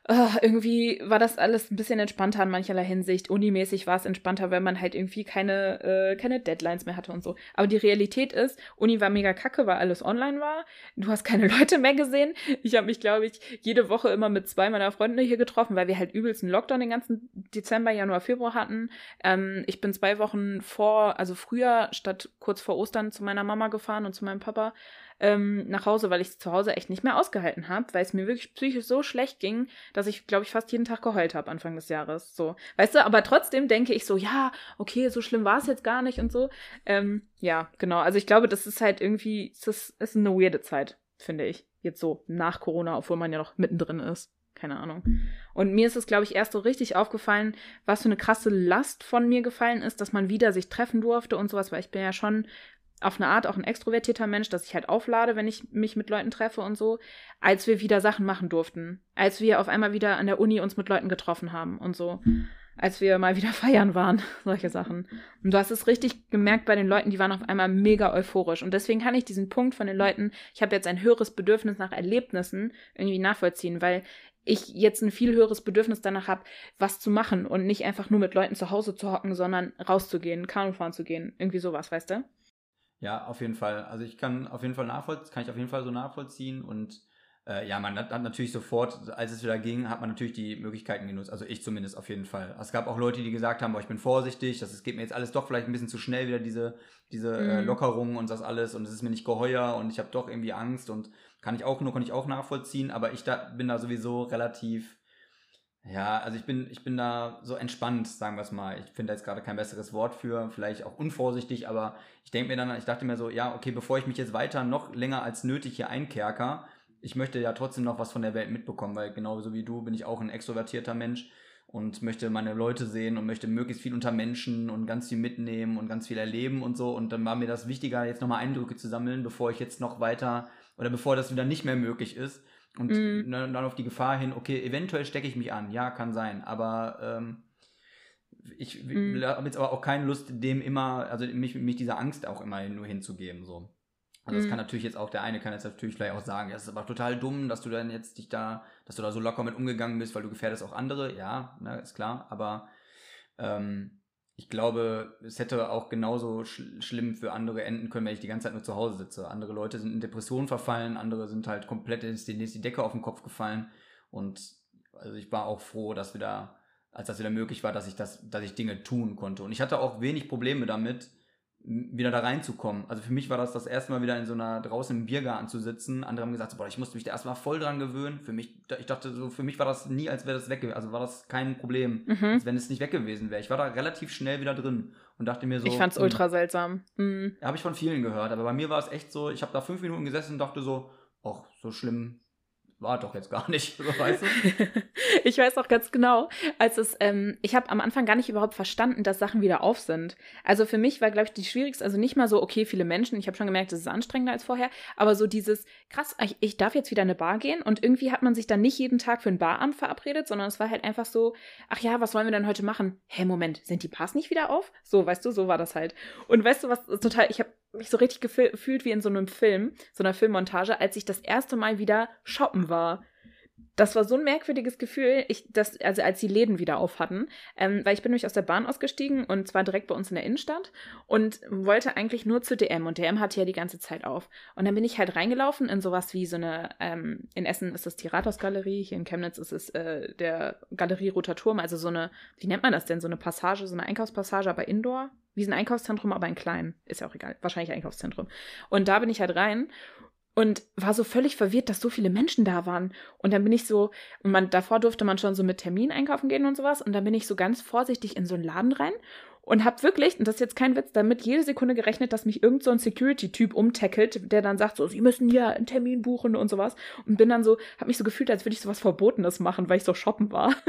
uh, irgendwie war das alles ein bisschen entspannter in mancherlei Hinsicht. Unimäßig war es entspannter, weil man halt irgendwie keine, äh, keine Deadlines mehr hatte und so. Aber die Realität ist, Uni war mega kacke, weil alles online war. Du hast keine <laughs> Leute mehr gesehen. Ich habe mich, glaube ich, jede Woche immer mit zwei meiner Freunde hier getroffen, weil wir halt übelst einen Lockdown den ganzen Dezember, Januar, Februar hatten. Ähm, ich bin zwei Wochen vor, also früher statt kurz vor Ostern zu meiner Mama gefahren und zu meinem Papa ähm, nach Hause, weil ich es zu Hause echt nicht mehr ausgehalten habe, weil es mir wirklich psychisch so schlecht ging, dass ich, glaube ich, fast jeden Tag geheult habe Anfang des Jahres. So, weißt du, aber trotzdem denke ich so, ja, okay, so schlimm war es jetzt gar nicht und so. Ähm, ja, genau. Also ich glaube, das ist halt irgendwie, es ist, ist eine weirde Zeit, finde ich. Jetzt so nach Corona, obwohl man ja noch mittendrin ist. Keine Ahnung. Und mir ist es, glaube ich, erst so richtig aufgefallen, was für eine krasse Last von mir gefallen ist, dass man wieder sich treffen durfte und sowas, weil ich bin ja schon auf eine Art auch ein extrovertierter Mensch, dass ich halt auflade, wenn ich mich mit Leuten treffe und so, als wir wieder Sachen machen durften. Als wir auf einmal wieder an der Uni uns mit Leuten getroffen haben und so. Als wir mal wieder <laughs> feiern waren, <laughs> solche Sachen. Und du hast es richtig gemerkt bei den Leuten, die waren auf einmal mega euphorisch. Und deswegen kann ich diesen Punkt von den Leuten, ich habe jetzt ein höheres Bedürfnis nach Erlebnissen irgendwie nachvollziehen, weil ich jetzt ein viel höheres Bedürfnis danach habe, was zu machen und nicht einfach nur mit Leuten zu Hause zu hocken, sondern rauszugehen, Kanu fahren zu gehen, irgendwie sowas, weißt du? Ja, auf jeden Fall. Also ich kann auf jeden Fall nachvollziehen, kann ich auf jeden Fall so nachvollziehen und äh, ja, man hat, hat, natürlich sofort, als es wieder ging, hat man natürlich die Möglichkeiten genutzt. Also ich zumindest auf jeden Fall. Es gab auch Leute, die gesagt haben, boah, ich bin vorsichtig, das geht mir jetzt alles doch vielleicht ein bisschen zu schnell wieder diese, diese äh, mhm. äh, Lockerungen und das alles und es ist mir nicht geheuer und ich habe doch irgendwie Angst und kann ich auch nur, kann ich auch nachvollziehen, aber ich da, bin da sowieso relativ, ja, also ich bin, ich bin da so entspannt, sagen wir es mal. Ich finde jetzt gerade kein besseres Wort für, vielleicht auch unvorsichtig, aber ich denke mir dann, ich dachte mir so, ja, okay, bevor ich mich jetzt weiter noch länger als nötig hier einkerker, ich möchte ja trotzdem noch was von der Welt mitbekommen, weil genauso wie du bin ich auch ein extrovertierter Mensch und möchte meine Leute sehen und möchte möglichst viel unter Menschen und ganz viel mitnehmen und ganz viel erleben und so. Und dann war mir das wichtiger, jetzt nochmal Eindrücke zu sammeln, bevor ich jetzt noch weiter oder bevor das wieder nicht mehr möglich ist. Und mm. dann auf die Gefahr hin, okay, eventuell stecke ich mich an. Ja, kann sein. Aber ähm, ich mm. habe jetzt aber auch keine Lust, dem immer, also mich, mich dieser Angst auch immer nur hinzugeben. So. Also das kann mhm. natürlich jetzt auch, der eine kann jetzt natürlich vielleicht auch sagen, ja, es ist aber total dumm, dass du dann jetzt dich da, dass du da so locker mit umgegangen bist, weil du gefährdest auch andere. Ja, ne, ist klar. Aber ähm, ich glaube, es hätte auch genauso sch schlimm für andere enden können, wenn ich die ganze Zeit nur zu Hause sitze. Andere Leute sind in Depressionen verfallen, andere sind halt komplett, ist die, ist die Decke auf den Kopf gefallen. Und also ich war auch froh, dass wieder, als das wieder möglich war, dass ich das, dass ich Dinge tun konnte. Und ich hatte auch wenig Probleme damit, wieder da reinzukommen. Also für mich war das das erste Mal wieder in so einer draußen im Biergarten zu sitzen. Andere haben gesagt, so, boah, ich musste mich da erstmal voll dran gewöhnen. Für mich, ich dachte so, für mich war das nie, als wäre das weg, also war das kein Problem, mhm. als wenn es nicht weg gewesen wäre. Ich war da relativ schnell wieder drin und dachte mir so. Ich fand's hm, ultra seltsam. Mhm. Habe ich von vielen gehört, aber bei mir war es echt so, ich habe da fünf Minuten gesessen und dachte so, ach, so schlimm war doch jetzt gar nicht, weißt du? <laughs> ich weiß auch ganz genau, als es, ähm, ich habe am Anfang gar nicht überhaupt verstanden, dass Sachen wieder auf sind. Also für mich war, glaube ich, die schwierigste, also nicht mal so, okay, viele Menschen, ich habe schon gemerkt, das ist anstrengender als vorher, aber so dieses, krass, ich, ich darf jetzt wieder in eine Bar gehen und irgendwie hat man sich dann nicht jeden Tag für ein Baramt verabredet, sondern es war halt einfach so, ach ja, was wollen wir denn heute machen? Hä, Moment, sind die Bars nicht wieder auf? So, weißt du, so war das halt. Und weißt du, was total, ich habe mich so richtig gefühlt wie in so einem Film, so einer Filmmontage, als ich das erste Mal wieder shoppen war. Das war so ein merkwürdiges Gefühl, ich, das, also als die Läden wieder auf hatten, ähm, weil ich bin nämlich aus der Bahn ausgestiegen und zwar direkt bei uns in der Innenstadt und wollte eigentlich nur zu DM und DM hatte ja die ganze Zeit auf. Und dann bin ich halt reingelaufen in sowas wie so eine, ähm, in Essen ist das die Rathausgalerie, hier in Chemnitz ist es äh, der Galerie Roter Turm, also so eine, wie nennt man das denn, so eine Passage, so eine Einkaufspassage, aber Indoor, wie so ein Einkaufszentrum, aber ein klein, ist ja auch egal, wahrscheinlich Einkaufszentrum. Und da bin ich halt rein und war so völlig verwirrt, dass so viele Menschen da waren. Und dann bin ich so, und man, davor durfte man schon so mit Termin einkaufen gehen und sowas. Und dann bin ich so ganz vorsichtig in so einen Laden rein und hab wirklich, und das ist jetzt kein Witz, damit jede Sekunde gerechnet, dass mich irgend so ein Security-Typ umtackelt, der dann sagt so, sie müssen hier einen Termin buchen und sowas. Und bin dann so, hab mich so gefühlt, als würde ich sowas Verbotenes machen, weil ich so shoppen war. <laughs>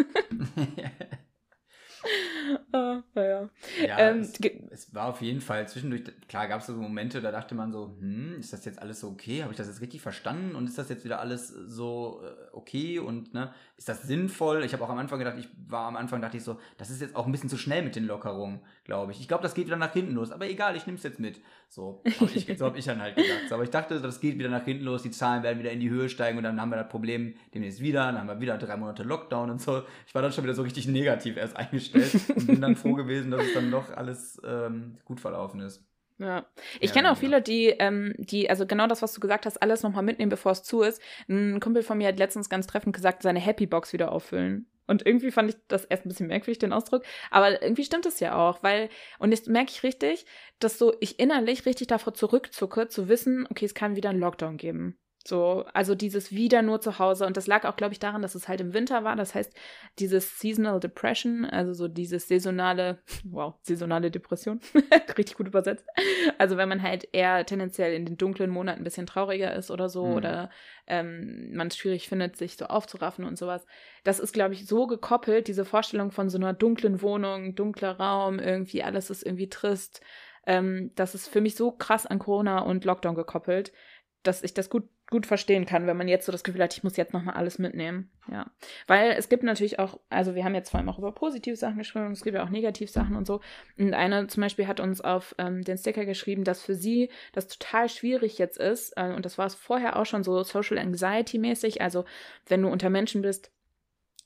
<laughs> <laughs> ah, naja. Ja, ähm, es, es, war auf jeden Fall zwischendurch, klar gab es so Momente, da dachte man so, hm, ist das jetzt alles so okay? Habe ich das jetzt richtig verstanden? Und ist das jetzt wieder alles so äh, okay? Und ne, ist das sinnvoll? Ich habe auch am Anfang gedacht, ich war am Anfang, dachte ich so, das ist jetzt auch ein bisschen zu schnell mit den Lockerungen, glaube ich. Ich glaube, das geht wieder nach hinten los, aber egal, ich nehme es jetzt mit. So habe ich, so hab ich dann halt gedacht. Aber ich dachte, das geht wieder nach hinten los, die Zahlen werden wieder in die Höhe steigen und dann haben wir das Problem demnächst wieder, dann haben wir wieder drei Monate Lockdown und so. Ich war dann schon wieder so richtig negativ erst eingestellt und bin dann froh gewesen, dass es dann doch alles ähm, gut verlaufen ist. Ja. Ich ja, kenne auch genau. viele, die, ähm, die, also genau das, was du gesagt hast, alles nochmal mitnehmen, bevor es zu ist. Ein Kumpel von mir hat letztens ganz treffend gesagt, seine Happy Box wieder auffüllen. Und irgendwie fand ich das erst ein bisschen merkwürdig, den Ausdruck. Aber irgendwie stimmt es ja auch, weil, und jetzt merke ich richtig, dass so ich innerlich richtig davor zurückzucke, zu wissen, okay, es kann wieder einen Lockdown geben. So, also dieses wieder nur zu Hause. Und das lag auch, glaube ich, daran, dass es halt im Winter war. Das heißt, dieses Seasonal Depression, also so dieses saisonale, <laughs> wow, saisonale Depression, <laughs> richtig gut übersetzt. Also wenn man halt eher tendenziell in den dunklen Monaten ein bisschen trauriger ist oder so, mhm. oder ähm, man es schwierig findet, sich so aufzuraffen und sowas. Das ist, glaube ich, so gekoppelt, diese Vorstellung von so einer dunklen Wohnung, dunkler Raum, irgendwie alles ist irgendwie trist. Ähm, das ist für mich so krass an Corona und Lockdown gekoppelt, dass ich das gut gut verstehen kann, wenn man jetzt so das Gefühl hat, ich muss jetzt nochmal alles mitnehmen. Ja. Weil es gibt natürlich auch, also wir haben jetzt vor allem auch über positive Sachen geschrieben, es gibt ja auch Negativsachen und so. Und eine zum Beispiel hat uns auf ähm, den Sticker geschrieben, dass für sie das total schwierig jetzt ist, äh, und das war es vorher auch schon so Social Anxiety-mäßig, also wenn du unter Menschen bist,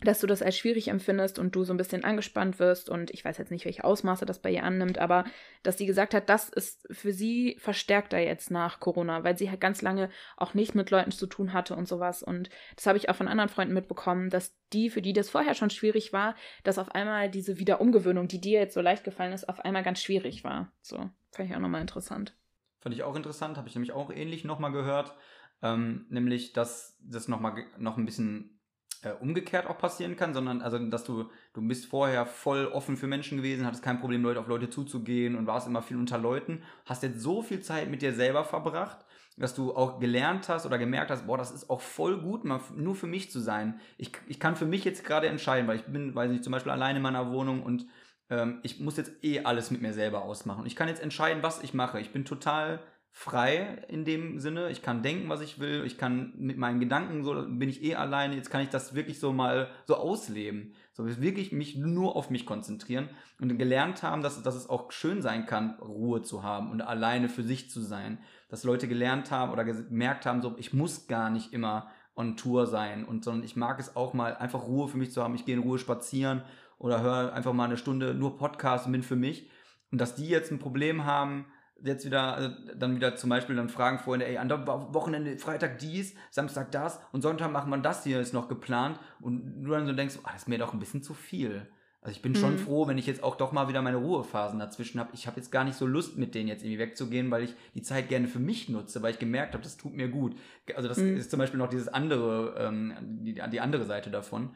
dass du das als schwierig empfindest und du so ein bisschen angespannt wirst und ich weiß jetzt nicht, welche Ausmaße das bei ihr annimmt, aber dass sie gesagt hat, das ist für sie verstärkter jetzt nach Corona, weil sie halt ganz lange auch nicht mit Leuten zu tun hatte und sowas und das habe ich auch von anderen Freunden mitbekommen, dass die, für die das vorher schon schwierig war, dass auf einmal diese Wiederumgewöhnung, die dir jetzt so leicht gefallen ist, auf einmal ganz schwierig war. So, fand ich auch nochmal interessant. Fand ich auch interessant, habe ich nämlich auch ähnlich nochmal gehört, ähm, nämlich, dass das nochmal noch ein bisschen äh, umgekehrt auch passieren kann, sondern also, dass du, du bist vorher voll offen für Menschen gewesen, hattest kein Problem, Leute auf Leute zuzugehen und warst immer viel unter Leuten, hast jetzt so viel Zeit mit dir selber verbracht, dass du auch gelernt hast oder gemerkt hast, boah, das ist auch voll gut, mal nur für mich zu sein. Ich, ich kann für mich jetzt gerade entscheiden, weil ich bin, weiß nicht, zum Beispiel alleine in meiner Wohnung und ähm, ich muss jetzt eh alles mit mir selber ausmachen. Ich kann jetzt entscheiden, was ich mache. Ich bin total frei in dem Sinne. Ich kann denken, was ich will. Ich kann mit meinen Gedanken, so bin ich eh alleine. Jetzt kann ich das wirklich so mal so ausleben. So wirklich mich nur auf mich konzentrieren und gelernt haben, dass, dass es auch schön sein kann, Ruhe zu haben und alleine für sich zu sein. Dass Leute gelernt haben oder gemerkt haben, so ich muss gar nicht immer on Tour sein und sondern ich mag es auch mal einfach Ruhe für mich zu haben. Ich gehe in Ruhe spazieren oder höre einfach mal eine Stunde nur Podcast bin für mich. Und dass die jetzt ein Problem haben, jetzt wieder, also dann wieder zum Beispiel dann fragen Freunde, ey, an der Wochenende, Freitag dies, Samstag das und Sonntag macht man das hier, ist noch geplant. Und du dann so denkst, oh, das ist mir doch ein bisschen zu viel. Also ich bin mhm. schon froh, wenn ich jetzt auch doch mal wieder meine Ruhephasen dazwischen habe. Ich habe jetzt gar nicht so Lust, mit denen jetzt irgendwie wegzugehen, weil ich die Zeit gerne für mich nutze, weil ich gemerkt habe, das tut mir gut. Also das mhm. ist zum Beispiel noch dieses andere, ähm, die, die andere Seite davon.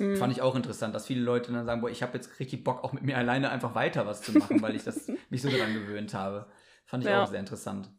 Mhm. Fand ich auch interessant, dass viele Leute dann sagen, boah, ich habe jetzt richtig Bock, auch mit mir alleine einfach weiter was zu machen, weil ich das <laughs> mich so daran gewöhnt habe. Fand ich ja. auch sehr interessant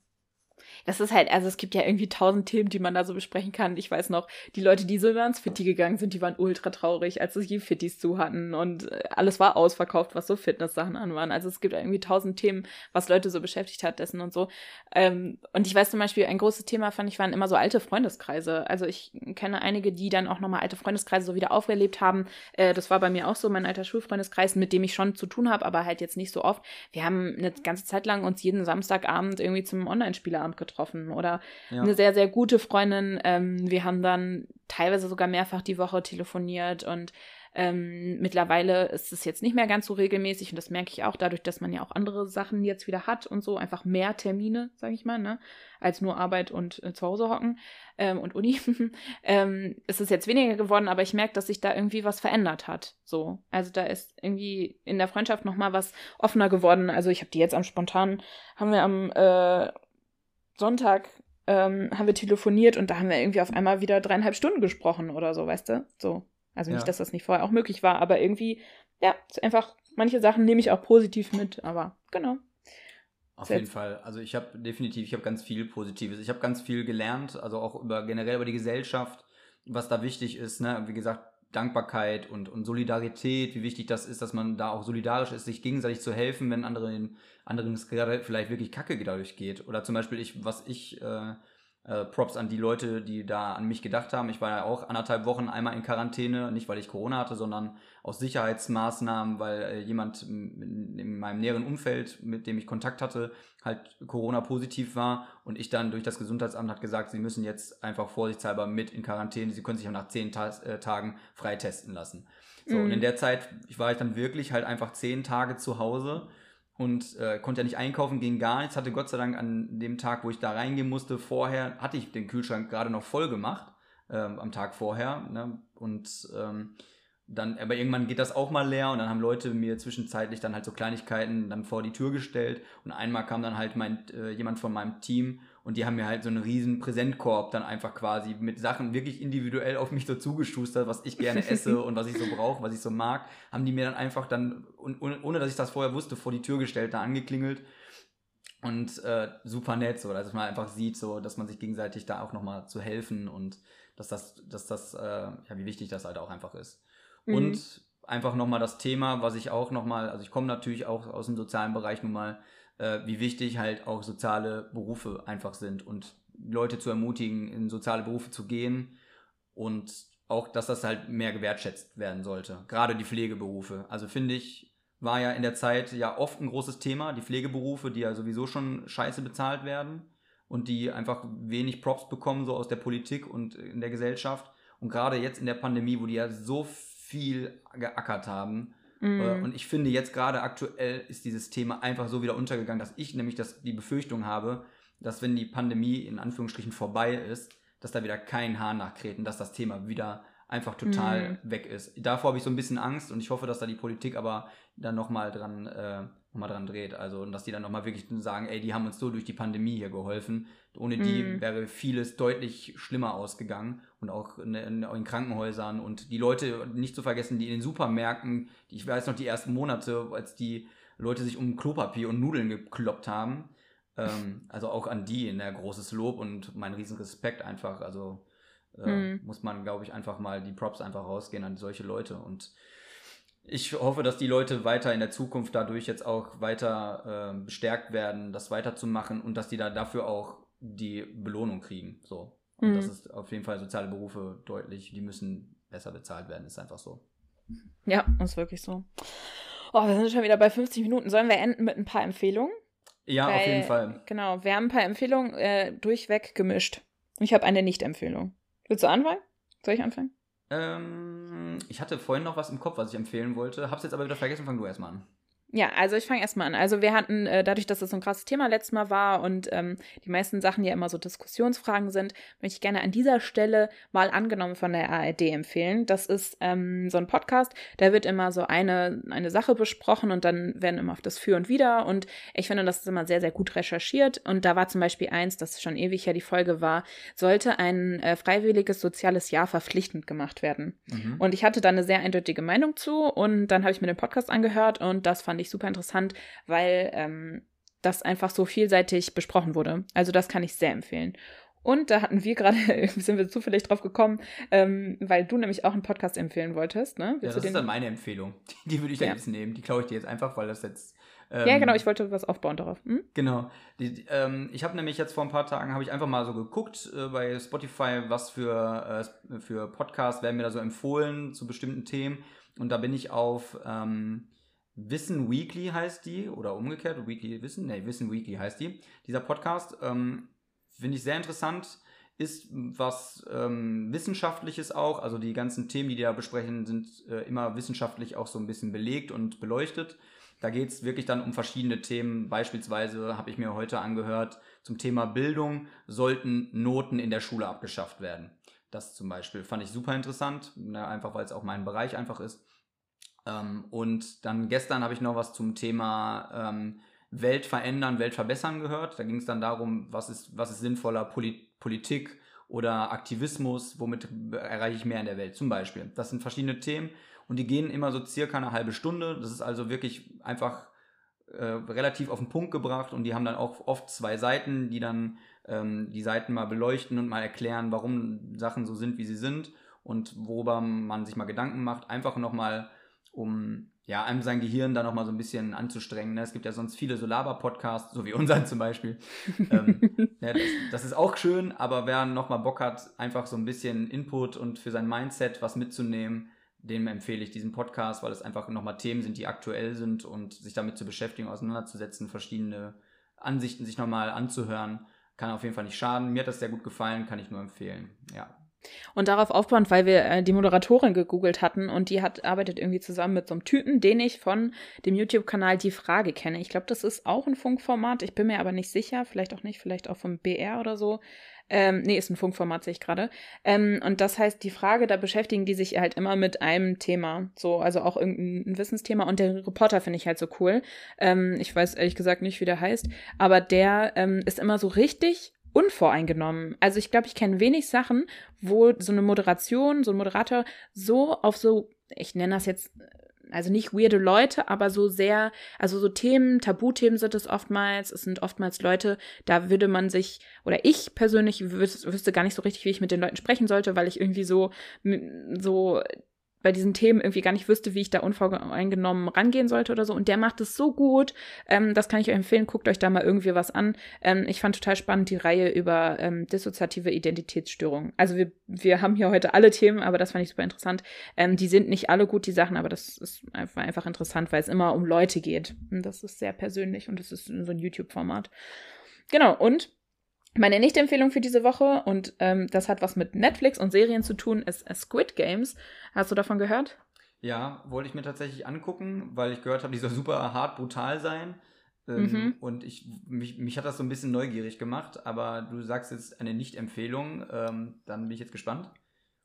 das ist halt, also es gibt ja irgendwie tausend Themen, die man da so besprechen kann. Ich weiß noch, die Leute, die so immer ins Fitti gegangen sind, die waren ultra traurig, als sie die Fittis zu hatten und äh, alles war ausverkauft, was so Fitness-Sachen an waren. Also es gibt irgendwie tausend Themen, was Leute so beschäftigt hat, dessen und so. Ähm, und ich weiß zum Beispiel, ein großes Thema fand ich, waren immer so alte Freundeskreise. Also ich kenne einige, die dann auch nochmal alte Freundeskreise so wieder aufgelebt haben. Äh, das war bei mir auch so, mein alter Schulfreundeskreis, mit dem ich schon zu tun habe, aber halt jetzt nicht so oft. Wir haben eine ganze Zeit lang uns jeden Samstagabend irgendwie zum Online-Spieleabend getroffen getroffen oder ja. eine sehr, sehr gute Freundin. Ähm, wir haben dann teilweise sogar mehrfach die Woche telefoniert und ähm, mittlerweile ist es jetzt nicht mehr ganz so regelmäßig und das merke ich auch dadurch, dass man ja auch andere Sachen jetzt wieder hat und so, einfach mehr Termine, sage ich mal, ne, als nur Arbeit und äh, zu Hause hocken ähm, und Uni. <laughs> ähm, ist es jetzt weniger geworden, aber ich merke, dass sich da irgendwie was verändert hat. So, also da ist irgendwie in der Freundschaft nochmal was offener geworden. Also ich habe die jetzt am spontan, haben wir am äh, Sonntag ähm, haben wir telefoniert und da haben wir irgendwie auf einmal wieder dreieinhalb Stunden gesprochen oder so, weißt du? So. Also nicht, ja. dass das nicht vorher auch möglich war, aber irgendwie, ja, einfach, manche Sachen nehme ich auch positiv mit, aber genau. Auf jeden Fall. Also ich habe definitiv, ich habe ganz viel Positives. Ich habe ganz viel gelernt, also auch über generell über die Gesellschaft, was da wichtig ist. Ne? Wie gesagt, Dankbarkeit und, und Solidarität, wie wichtig das ist, dass man da auch solidarisch ist, sich gegenseitig zu helfen, wenn anderen, anderen es gerade vielleicht wirklich kacke dadurch geht. Oder zum Beispiel ich, was ich äh, äh, Props an die Leute, die da an mich gedacht haben. Ich war ja auch anderthalb Wochen einmal in Quarantäne, nicht weil ich Corona hatte, sondern aus Sicherheitsmaßnahmen, weil äh, jemand in, in, meinem näheren Umfeld, mit dem ich Kontakt hatte, halt Corona-positiv war und ich dann durch das Gesundheitsamt hat gesagt, sie müssen jetzt einfach vorsichtshalber mit in Quarantäne, sie können sich auch nach zehn Ta äh, Tagen freitesten lassen. So, mhm. und in der Zeit ich war ich dann wirklich halt einfach zehn Tage zu Hause und äh, konnte ja nicht einkaufen, ging gar nichts. Hatte Gott sei Dank an dem Tag, wo ich da reingehen musste, vorher, hatte ich den Kühlschrank gerade noch voll gemacht, ähm, am Tag vorher. Ne? Und ähm, dann, aber irgendwann geht das auch mal leer und dann haben Leute mir zwischenzeitlich dann halt so Kleinigkeiten dann vor die Tür gestellt und einmal kam dann halt mein, äh, jemand von meinem Team und die haben mir halt so einen riesen Präsentkorb dann einfach quasi mit Sachen wirklich individuell auf mich so zugeschustert, was ich gerne <laughs> esse und was ich so brauche, was ich so mag, haben die mir dann einfach dann, ohne dass ich das vorher wusste, vor die Tür gestellt, da angeklingelt. Und äh, super nett, so, dass man einfach sieht, so, dass man sich gegenseitig da auch nochmal zu helfen und dass das, dass das, äh, ja, wie wichtig das halt auch einfach ist. Mhm. Und einfach nochmal das Thema, was ich auch nochmal, also ich komme natürlich auch aus dem sozialen Bereich nun mal, äh, wie wichtig halt auch soziale Berufe einfach sind und Leute zu ermutigen, in soziale Berufe zu gehen und auch, dass das halt mehr gewertschätzt werden sollte. Gerade die Pflegeberufe. Also finde ich, war ja in der Zeit ja oft ein großes Thema, die Pflegeberufe, die ja sowieso schon scheiße bezahlt werden und die einfach wenig Props bekommen, so aus der Politik und in der Gesellschaft. Und gerade jetzt in der Pandemie, wo die ja so viel geackert haben. Mm. Und ich finde, jetzt gerade aktuell ist dieses Thema einfach so wieder untergegangen, dass ich nämlich das, die Befürchtung habe, dass wenn die Pandemie in Anführungsstrichen vorbei ist, dass da wieder kein Haar nachkräht dass das Thema wieder einfach total mm. weg ist. Davor habe ich so ein bisschen Angst und ich hoffe, dass da die Politik aber dann nochmal dran, äh, noch dran dreht. Also, und dass die dann nochmal wirklich sagen, ey, die haben uns so durch die Pandemie hier geholfen. Ohne die mm. wäre vieles deutlich schlimmer ausgegangen und auch in, in, in, Krankenhäusern und die Leute nicht zu vergessen, die in den Supermärkten, die, ich weiß noch die ersten Monate, als die Leute sich um Klopapier und Nudeln gekloppt haben. Ähm, <laughs> also auch an die in der großes Lob und mein riesen Respekt einfach. Also äh, mhm. muss man, glaube ich, einfach mal die Props einfach rausgehen an solche Leute. Und ich hoffe, dass die Leute weiter in der Zukunft dadurch jetzt auch weiter äh, bestärkt werden, das weiterzumachen und dass die da dafür auch die Belohnung kriegen. So. Und mhm. das ist auf jeden Fall soziale Berufe deutlich, die müssen besser bezahlt werden, ist einfach so. Ja, ist wirklich so. Oh, wir sind schon wieder bei 50 Minuten. Sollen wir enden mit ein paar Empfehlungen? Ja, Weil, auf jeden Fall. Genau, wir haben ein paar Empfehlungen äh, durchweg gemischt. Ich habe eine Nicht-Empfehlung. Willst du anfangen? Soll ich anfangen? Ähm, ich hatte vorhin noch was im Kopf, was ich empfehlen wollte. Hab's jetzt aber wieder vergessen. Fang du erstmal an. Ja, also ich fange erstmal an. Also wir hatten, äh, dadurch, dass das so ein krasses Thema letztes Mal war und ähm, die meisten Sachen ja immer so Diskussionsfragen sind, möchte ich gerne an dieser Stelle mal angenommen von der ARD empfehlen. Das ist ähm, so ein Podcast, da wird immer so eine, eine Sache besprochen und dann werden immer auf das Für und Wider und ich finde, das ist immer sehr, sehr gut recherchiert und da war zum Beispiel eins, das schon ewig ja die Folge war, sollte ein äh, freiwilliges soziales Jahr verpflichtend gemacht werden. Mhm. Und ich hatte da eine sehr eindeutige Meinung zu und dann habe ich mir den Podcast angehört und das fand ich super interessant, weil ähm, das einfach so vielseitig besprochen wurde. Also das kann ich sehr empfehlen. Und da hatten wir gerade, <laughs> sind wir zufällig drauf gekommen, ähm, weil du nämlich auch einen Podcast empfehlen wolltest, ne? Willst ja, das ist dann meine Empfehlung. Die, <laughs> die würde ich ja. jetzt nehmen. Die klaue ich dir jetzt einfach, weil das jetzt. Ähm, ja, genau, ich wollte was aufbauen darauf. Hm? Genau. Die, die, ähm, ich habe nämlich jetzt vor ein paar Tagen, habe ich einfach mal so geguckt äh, bei Spotify, was für, äh, für Podcasts werden mir da so empfohlen zu bestimmten Themen. Und da bin ich auf ähm, Wissen Weekly heißt die, oder umgekehrt, Weekly Wissen, nee, Wissen Weekly heißt die. Dieser Podcast ähm, finde ich sehr interessant, ist was ähm, Wissenschaftliches auch, also die ganzen Themen, die die da besprechen, sind äh, immer wissenschaftlich auch so ein bisschen belegt und beleuchtet. Da geht es wirklich dann um verschiedene Themen. Beispielsweise habe ich mir heute angehört zum Thema Bildung, sollten Noten in der Schule abgeschafft werden. Das zum Beispiel fand ich super interessant, ne, einfach weil es auch mein Bereich einfach ist. Ähm, und dann gestern habe ich noch was zum Thema ähm, Welt verändern, Welt verbessern gehört. Da ging es dann darum, was ist, was ist sinnvoller Poli Politik oder Aktivismus, womit erreiche ich mehr in der Welt zum Beispiel. Das sind verschiedene Themen und die gehen immer so circa eine halbe Stunde. Das ist also wirklich einfach äh, relativ auf den Punkt gebracht und die haben dann auch oft zwei Seiten, die dann ähm, die Seiten mal beleuchten und mal erklären, warum Sachen so sind, wie sie sind und worüber man sich mal Gedanken macht. Einfach nochmal um ja, einem sein Gehirn da nochmal so ein bisschen anzustrengen. Ne? Es gibt ja sonst viele so Laber-Podcasts, so wie unseren zum Beispiel. <laughs> ähm, ja, das, das, ist auch schön, aber wer nochmal Bock hat, einfach so ein bisschen Input und für sein Mindset was mitzunehmen, dem empfehle ich diesen Podcast, weil es einfach nochmal Themen sind, die aktuell sind und sich damit zu beschäftigen, auseinanderzusetzen, verschiedene Ansichten sich nochmal anzuhören, kann auf jeden Fall nicht schaden. Mir hat das sehr gut gefallen, kann ich nur empfehlen. Ja. Und darauf aufbauend, weil wir äh, die Moderatorin gegoogelt hatten und die hat arbeitet irgendwie zusammen mit so einem Typen, den ich von dem YouTube-Kanal Die Frage kenne. Ich glaube, das ist auch ein Funkformat. Ich bin mir aber nicht sicher. Vielleicht auch nicht, vielleicht auch vom BR oder so. Ähm, nee, ist ein Funkformat, sehe ich gerade. Ähm, und das heißt, die Frage, da beschäftigen die sich halt immer mit einem Thema. So, also auch irgendein Wissensthema. Und der Reporter finde ich halt so cool. Ähm, ich weiß ehrlich gesagt nicht, wie der heißt. Aber der ähm, ist immer so richtig unvoreingenommen. Also ich glaube, ich kenne wenig Sachen, wo so eine Moderation, so ein Moderator so auf so, ich nenne das jetzt, also nicht weirde Leute, aber so sehr, also so Themen, Tabuthemen sind es oftmals. Es sind oftmals Leute, da würde man sich, oder ich persönlich wüs wüsste gar nicht so richtig, wie ich mit den Leuten sprechen sollte, weil ich irgendwie so, so bei diesen Themen irgendwie gar nicht wüsste, wie ich da unvoreingenommen rangehen sollte oder so. Und der macht es so gut. Ähm, das kann ich euch empfehlen. Guckt euch da mal irgendwie was an. Ähm, ich fand total spannend die Reihe über ähm, dissoziative Identitätsstörungen. Also wir, wir haben hier heute alle Themen, aber das fand ich super interessant. Ähm, die sind nicht alle gut, die Sachen, aber das ist einfach, einfach interessant, weil es immer um Leute geht. Und das ist sehr persönlich und das ist so ein YouTube-Format. Genau, und Meine Nicht-Empfehlung für diese Woche, und ähm, das hat was mit Netflix und Serien zu tun, ist Squid Games. Hast du davon gehört? Ja, wollte ich mir tatsächlich angucken, weil ich gehört habe, die soll super hart brutal sein. Ähm, mhm. Und ich, mich, mich hat das so ein bisschen neugierig gemacht, aber du sagst jetzt eine Nicht-Empfehlung, ähm, dann bin ich jetzt gespannt.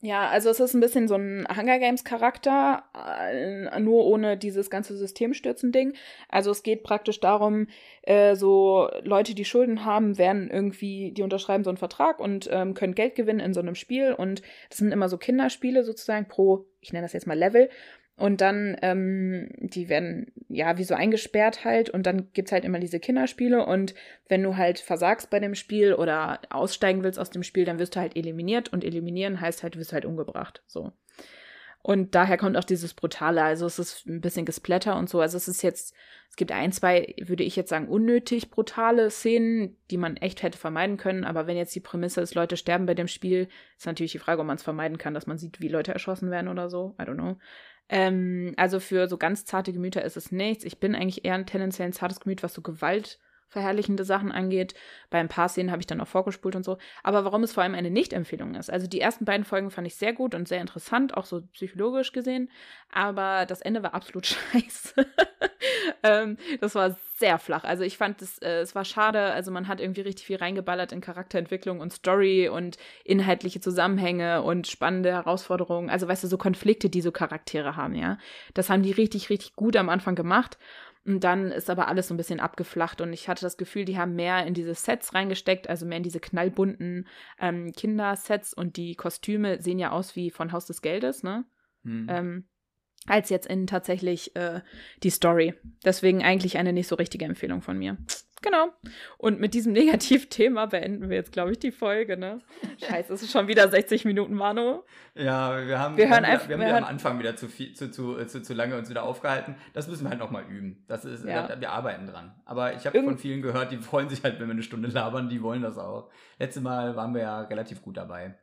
Ja, also es ist ein bisschen so ein Hunger Games Charakter, äh, nur ohne dieses ganze Systemstürzen-Ding. Also es geht praktisch darum, äh, so Leute, die Schulden haben, werden irgendwie, die unterschreiben so einen Vertrag und ähm, können Geld gewinnen in so einem Spiel. Und das sind immer so Kinderspiele sozusagen pro, ich nenne das jetzt mal Level. Und dann, ähm, die werden ja wie so eingesperrt halt und dann gibt's halt immer diese Kinderspiele und wenn du halt versagst bei dem Spiel oder aussteigen willst aus dem Spiel, dann wirst du halt eliminiert und eliminieren heißt halt, du wirst halt umgebracht. So. Und daher kommt auch dieses Brutale. Also es ist ein bisschen Gesplatter und so. Also es ist jetzt, es gibt ein, zwei, würde ich jetzt sagen, unnötig brutale Szenen, die man echt hätte vermeiden können. Aber wenn jetzt die Prämisse ist, Leute sterben bei dem Spiel, ist natürlich die Frage, ob man es vermeiden kann, dass man sieht, wie Leute erschossen werden oder so. I don't know. Ähm, also für so ganz zarte Gemüter ist es nichts. Ich bin eigentlich eher ein tendenziell ein zartes Gemüt, was so gewaltverherrlichende Sachen angeht. Bei ein paar Szenen habe ich dann auch vorgespult und so. Aber warum es vor allem eine Nicht-Empfehlung ist. Also die ersten beiden Folgen fand ich sehr gut und sehr interessant, auch so psychologisch gesehen. Aber das Ende war absolut <laughs> scheiße. ähm, das war sehr flach. Also ich fand es, äh, es war schade. Also man hat irgendwie richtig viel reingeballert in Charakterentwicklung und Story und inhaltliche Zusammenhänge und spannende Herausforderungen. Also weißt du, so Konflikte, die so Charaktere haben, ja. Das haben die richtig, richtig gut am Anfang gemacht. Und dann ist aber alles so ein bisschen abgeflacht und ich hatte das Gefühl, die haben mehr in diese Sets reingesteckt, also mehr in diese knallbunten ähm, Kindersets und die Kostüme sehen ja aus wie von Haus des Geldes, ne? Mhm. Ähm, als jetzt in tatsächlich äh, die Story. Deswegen eigentlich eine nicht so richtige Empfehlung von mir. Genau. Und mit diesem <laughs> Negativthema beenden wir jetzt, glaube ich, die Folge, ne? Scheiße, es ist schon wieder 60 Minuten, Manu. Ja, wir haben, wir, hören wir einfach, wir haben wir hören, am Anfang wieder zu, viel, zu, zu, zu, zu lange uns wieder aufgehalten. Das müssen wir halt nochmal üben. Das ist, ja. wir arbeiten dran. Aber ich habe von vielen gehört, die <laughs> freuen sich halt, wenn wir eine Stunde labern, die wollen das auch. Letztes Mal waren wir ja relativ gut dabei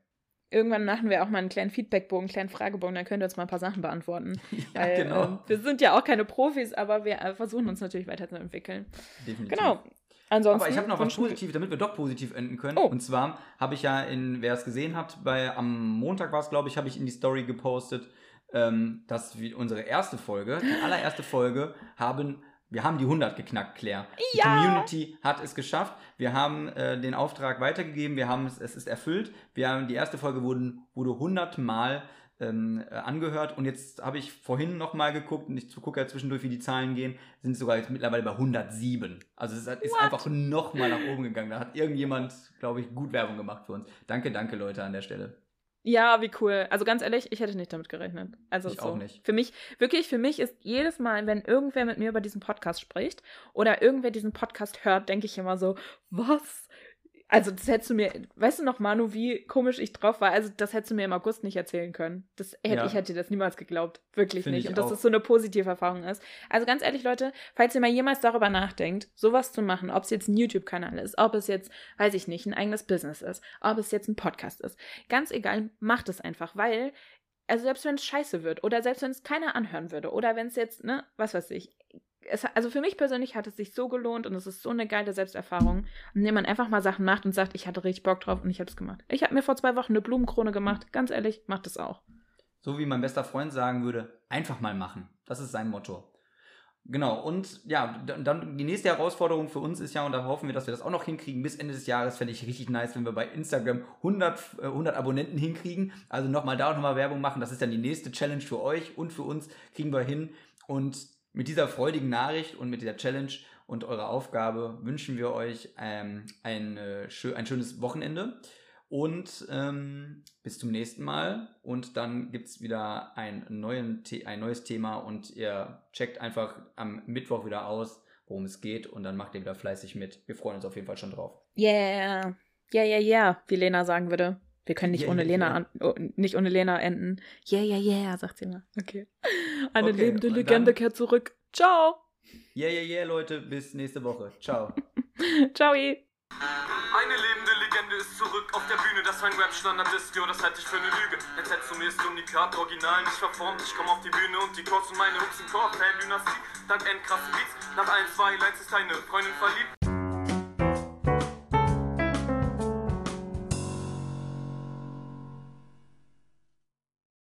irgendwann machen wir auch mal einen kleinen Feedbackbogen, einen kleinen Fragebogen, dann könnt ihr uns mal ein paar Sachen beantworten. <laughs> Ja, Weil, genau. Ähm, wir sind ja auch keine Profis, aber wir äh, versuchen uns natürlich weiterzuentwickeln. Definitiv. Genau. Ansonsten aber ich habe noch was Positives, damit wir doch positiv enden können. Oh. Und zwar habe ich ja in, wer es gesehen hat, bei am Montag war es, glaube ich, habe ich in die Story gepostet, ähm, dass wir unsere erste Folge, die allererste Folge, haben wir haben die 100 geknackt, Claire. Die ja. Community hat es geschafft. Wir haben äh, den Auftrag weitergegeben. Wir haben es, es ist erfüllt. Wir haben die erste Folge wurden, wurde 100 Mal ähm, äh, angehört und jetzt habe ich vorhin noch mal geguckt und ich gucke ja zwischendurch, wie die Zahlen gehen, sind sogar jetzt mittlerweile bei 107. Also es ist What? einfach noch mal nach oben gegangen. Da hat irgendjemand, glaube ich, gut Werbung gemacht für uns. Danke, danke Leute an der Stelle. Ja, wie cool. Also ganz ehrlich, ich hätte nicht damit gerechnet. Also ich so. auch nicht. Für mich, wirklich, für mich ist jedes Mal, wenn irgendwer mit mir über diesen Podcast spricht oder irgendwer diesen Podcast hört, denke ich immer so, was? Also, das hättest du mir, weißt du noch, Manu, wie komisch ich drauf war? Also, das hättest du mir im August nicht erzählen können. Das hätte, ja. Ich hätte dir das niemals geglaubt. Wirklich Find nicht. Und dass das so eine positive Erfahrung ist. Also, ganz ehrlich, Leute, falls ihr mal jemals darüber nachdenkt, sowas zu machen, ob es jetzt ein YouTube-Kanal ist, ob es jetzt, weiß ich nicht, ein eigenes Business ist, ob es jetzt ein Podcast ist, ganz egal, macht es einfach, weil also selbst wenn es scheiße wird oder selbst wenn es keiner anhören würde oder wenn es jetzt, ne, was weiß ich, es, also für mich persönlich hat es sich so gelohnt und es ist so eine geile Selbsterfahrung, indem man einfach mal Sachen macht und sagt, ich hatte richtig Bock drauf und ich habe es gemacht. Ich habe mir vor zwei Wochen eine Blumenkrone gemacht. Ganz ehrlich, macht es auch. So wie mein bester Freund sagen würde, einfach mal machen. Das ist sein Motto. Genau, und ja, dann die nächste Herausforderung für uns ist ja, und da hoffen wir, dass wir das auch noch hinkriegen, bis Ende des Jahres fände ich richtig nice, wenn wir bei Instagram 100, 100 äh, Abonnenten hinkriegen. Also nochmal da und nochmal Werbung machen, das ist dann die nächste Challenge für euch und für uns, kriegen wir hin. Und mit dieser freudigen Nachricht und mit dieser Challenge und eurer Aufgabe wünschen wir euch ähm, ein, äh, ein schönes Wochenende und ähm, bis zum nächsten Mal. Und dann gibt es wieder ein, neuen ein neues Thema und ihr checkt einfach am Mittwoch wieder aus, worum es geht und dann macht ihr wieder fleißig mit. Wir freuen uns auf jeden Fall schon drauf. Yeah, yeah, yeah, yeah, wie Lena sagen würde. Wir können nicht yeah, ohne yeah, Lena yeah. Oh, nicht ohne Lena enden. Yeah, yeah, yeah, sagt sie mal. Okay. Eine okay, lebende Legende dann, kehrt zurück. Ciao. Yeah, yeah, yeah, Leute. Bis nächste Woche. Ciao. <laughs> Ciao. Eine lebende Legende ist zurück auf der Bühne, das ein Rap-Standard ist, jo, das halte ich für eine Lüge. Jetzt hättest du mir ist Unikat, original nicht verformt. Ich komm auf die Bühne und die Chords und meine Hooks sind Core, Fan-Dynastie, dank endkrassen Beats. Nach ein, zwei Lines ist deine Freundin verliebt.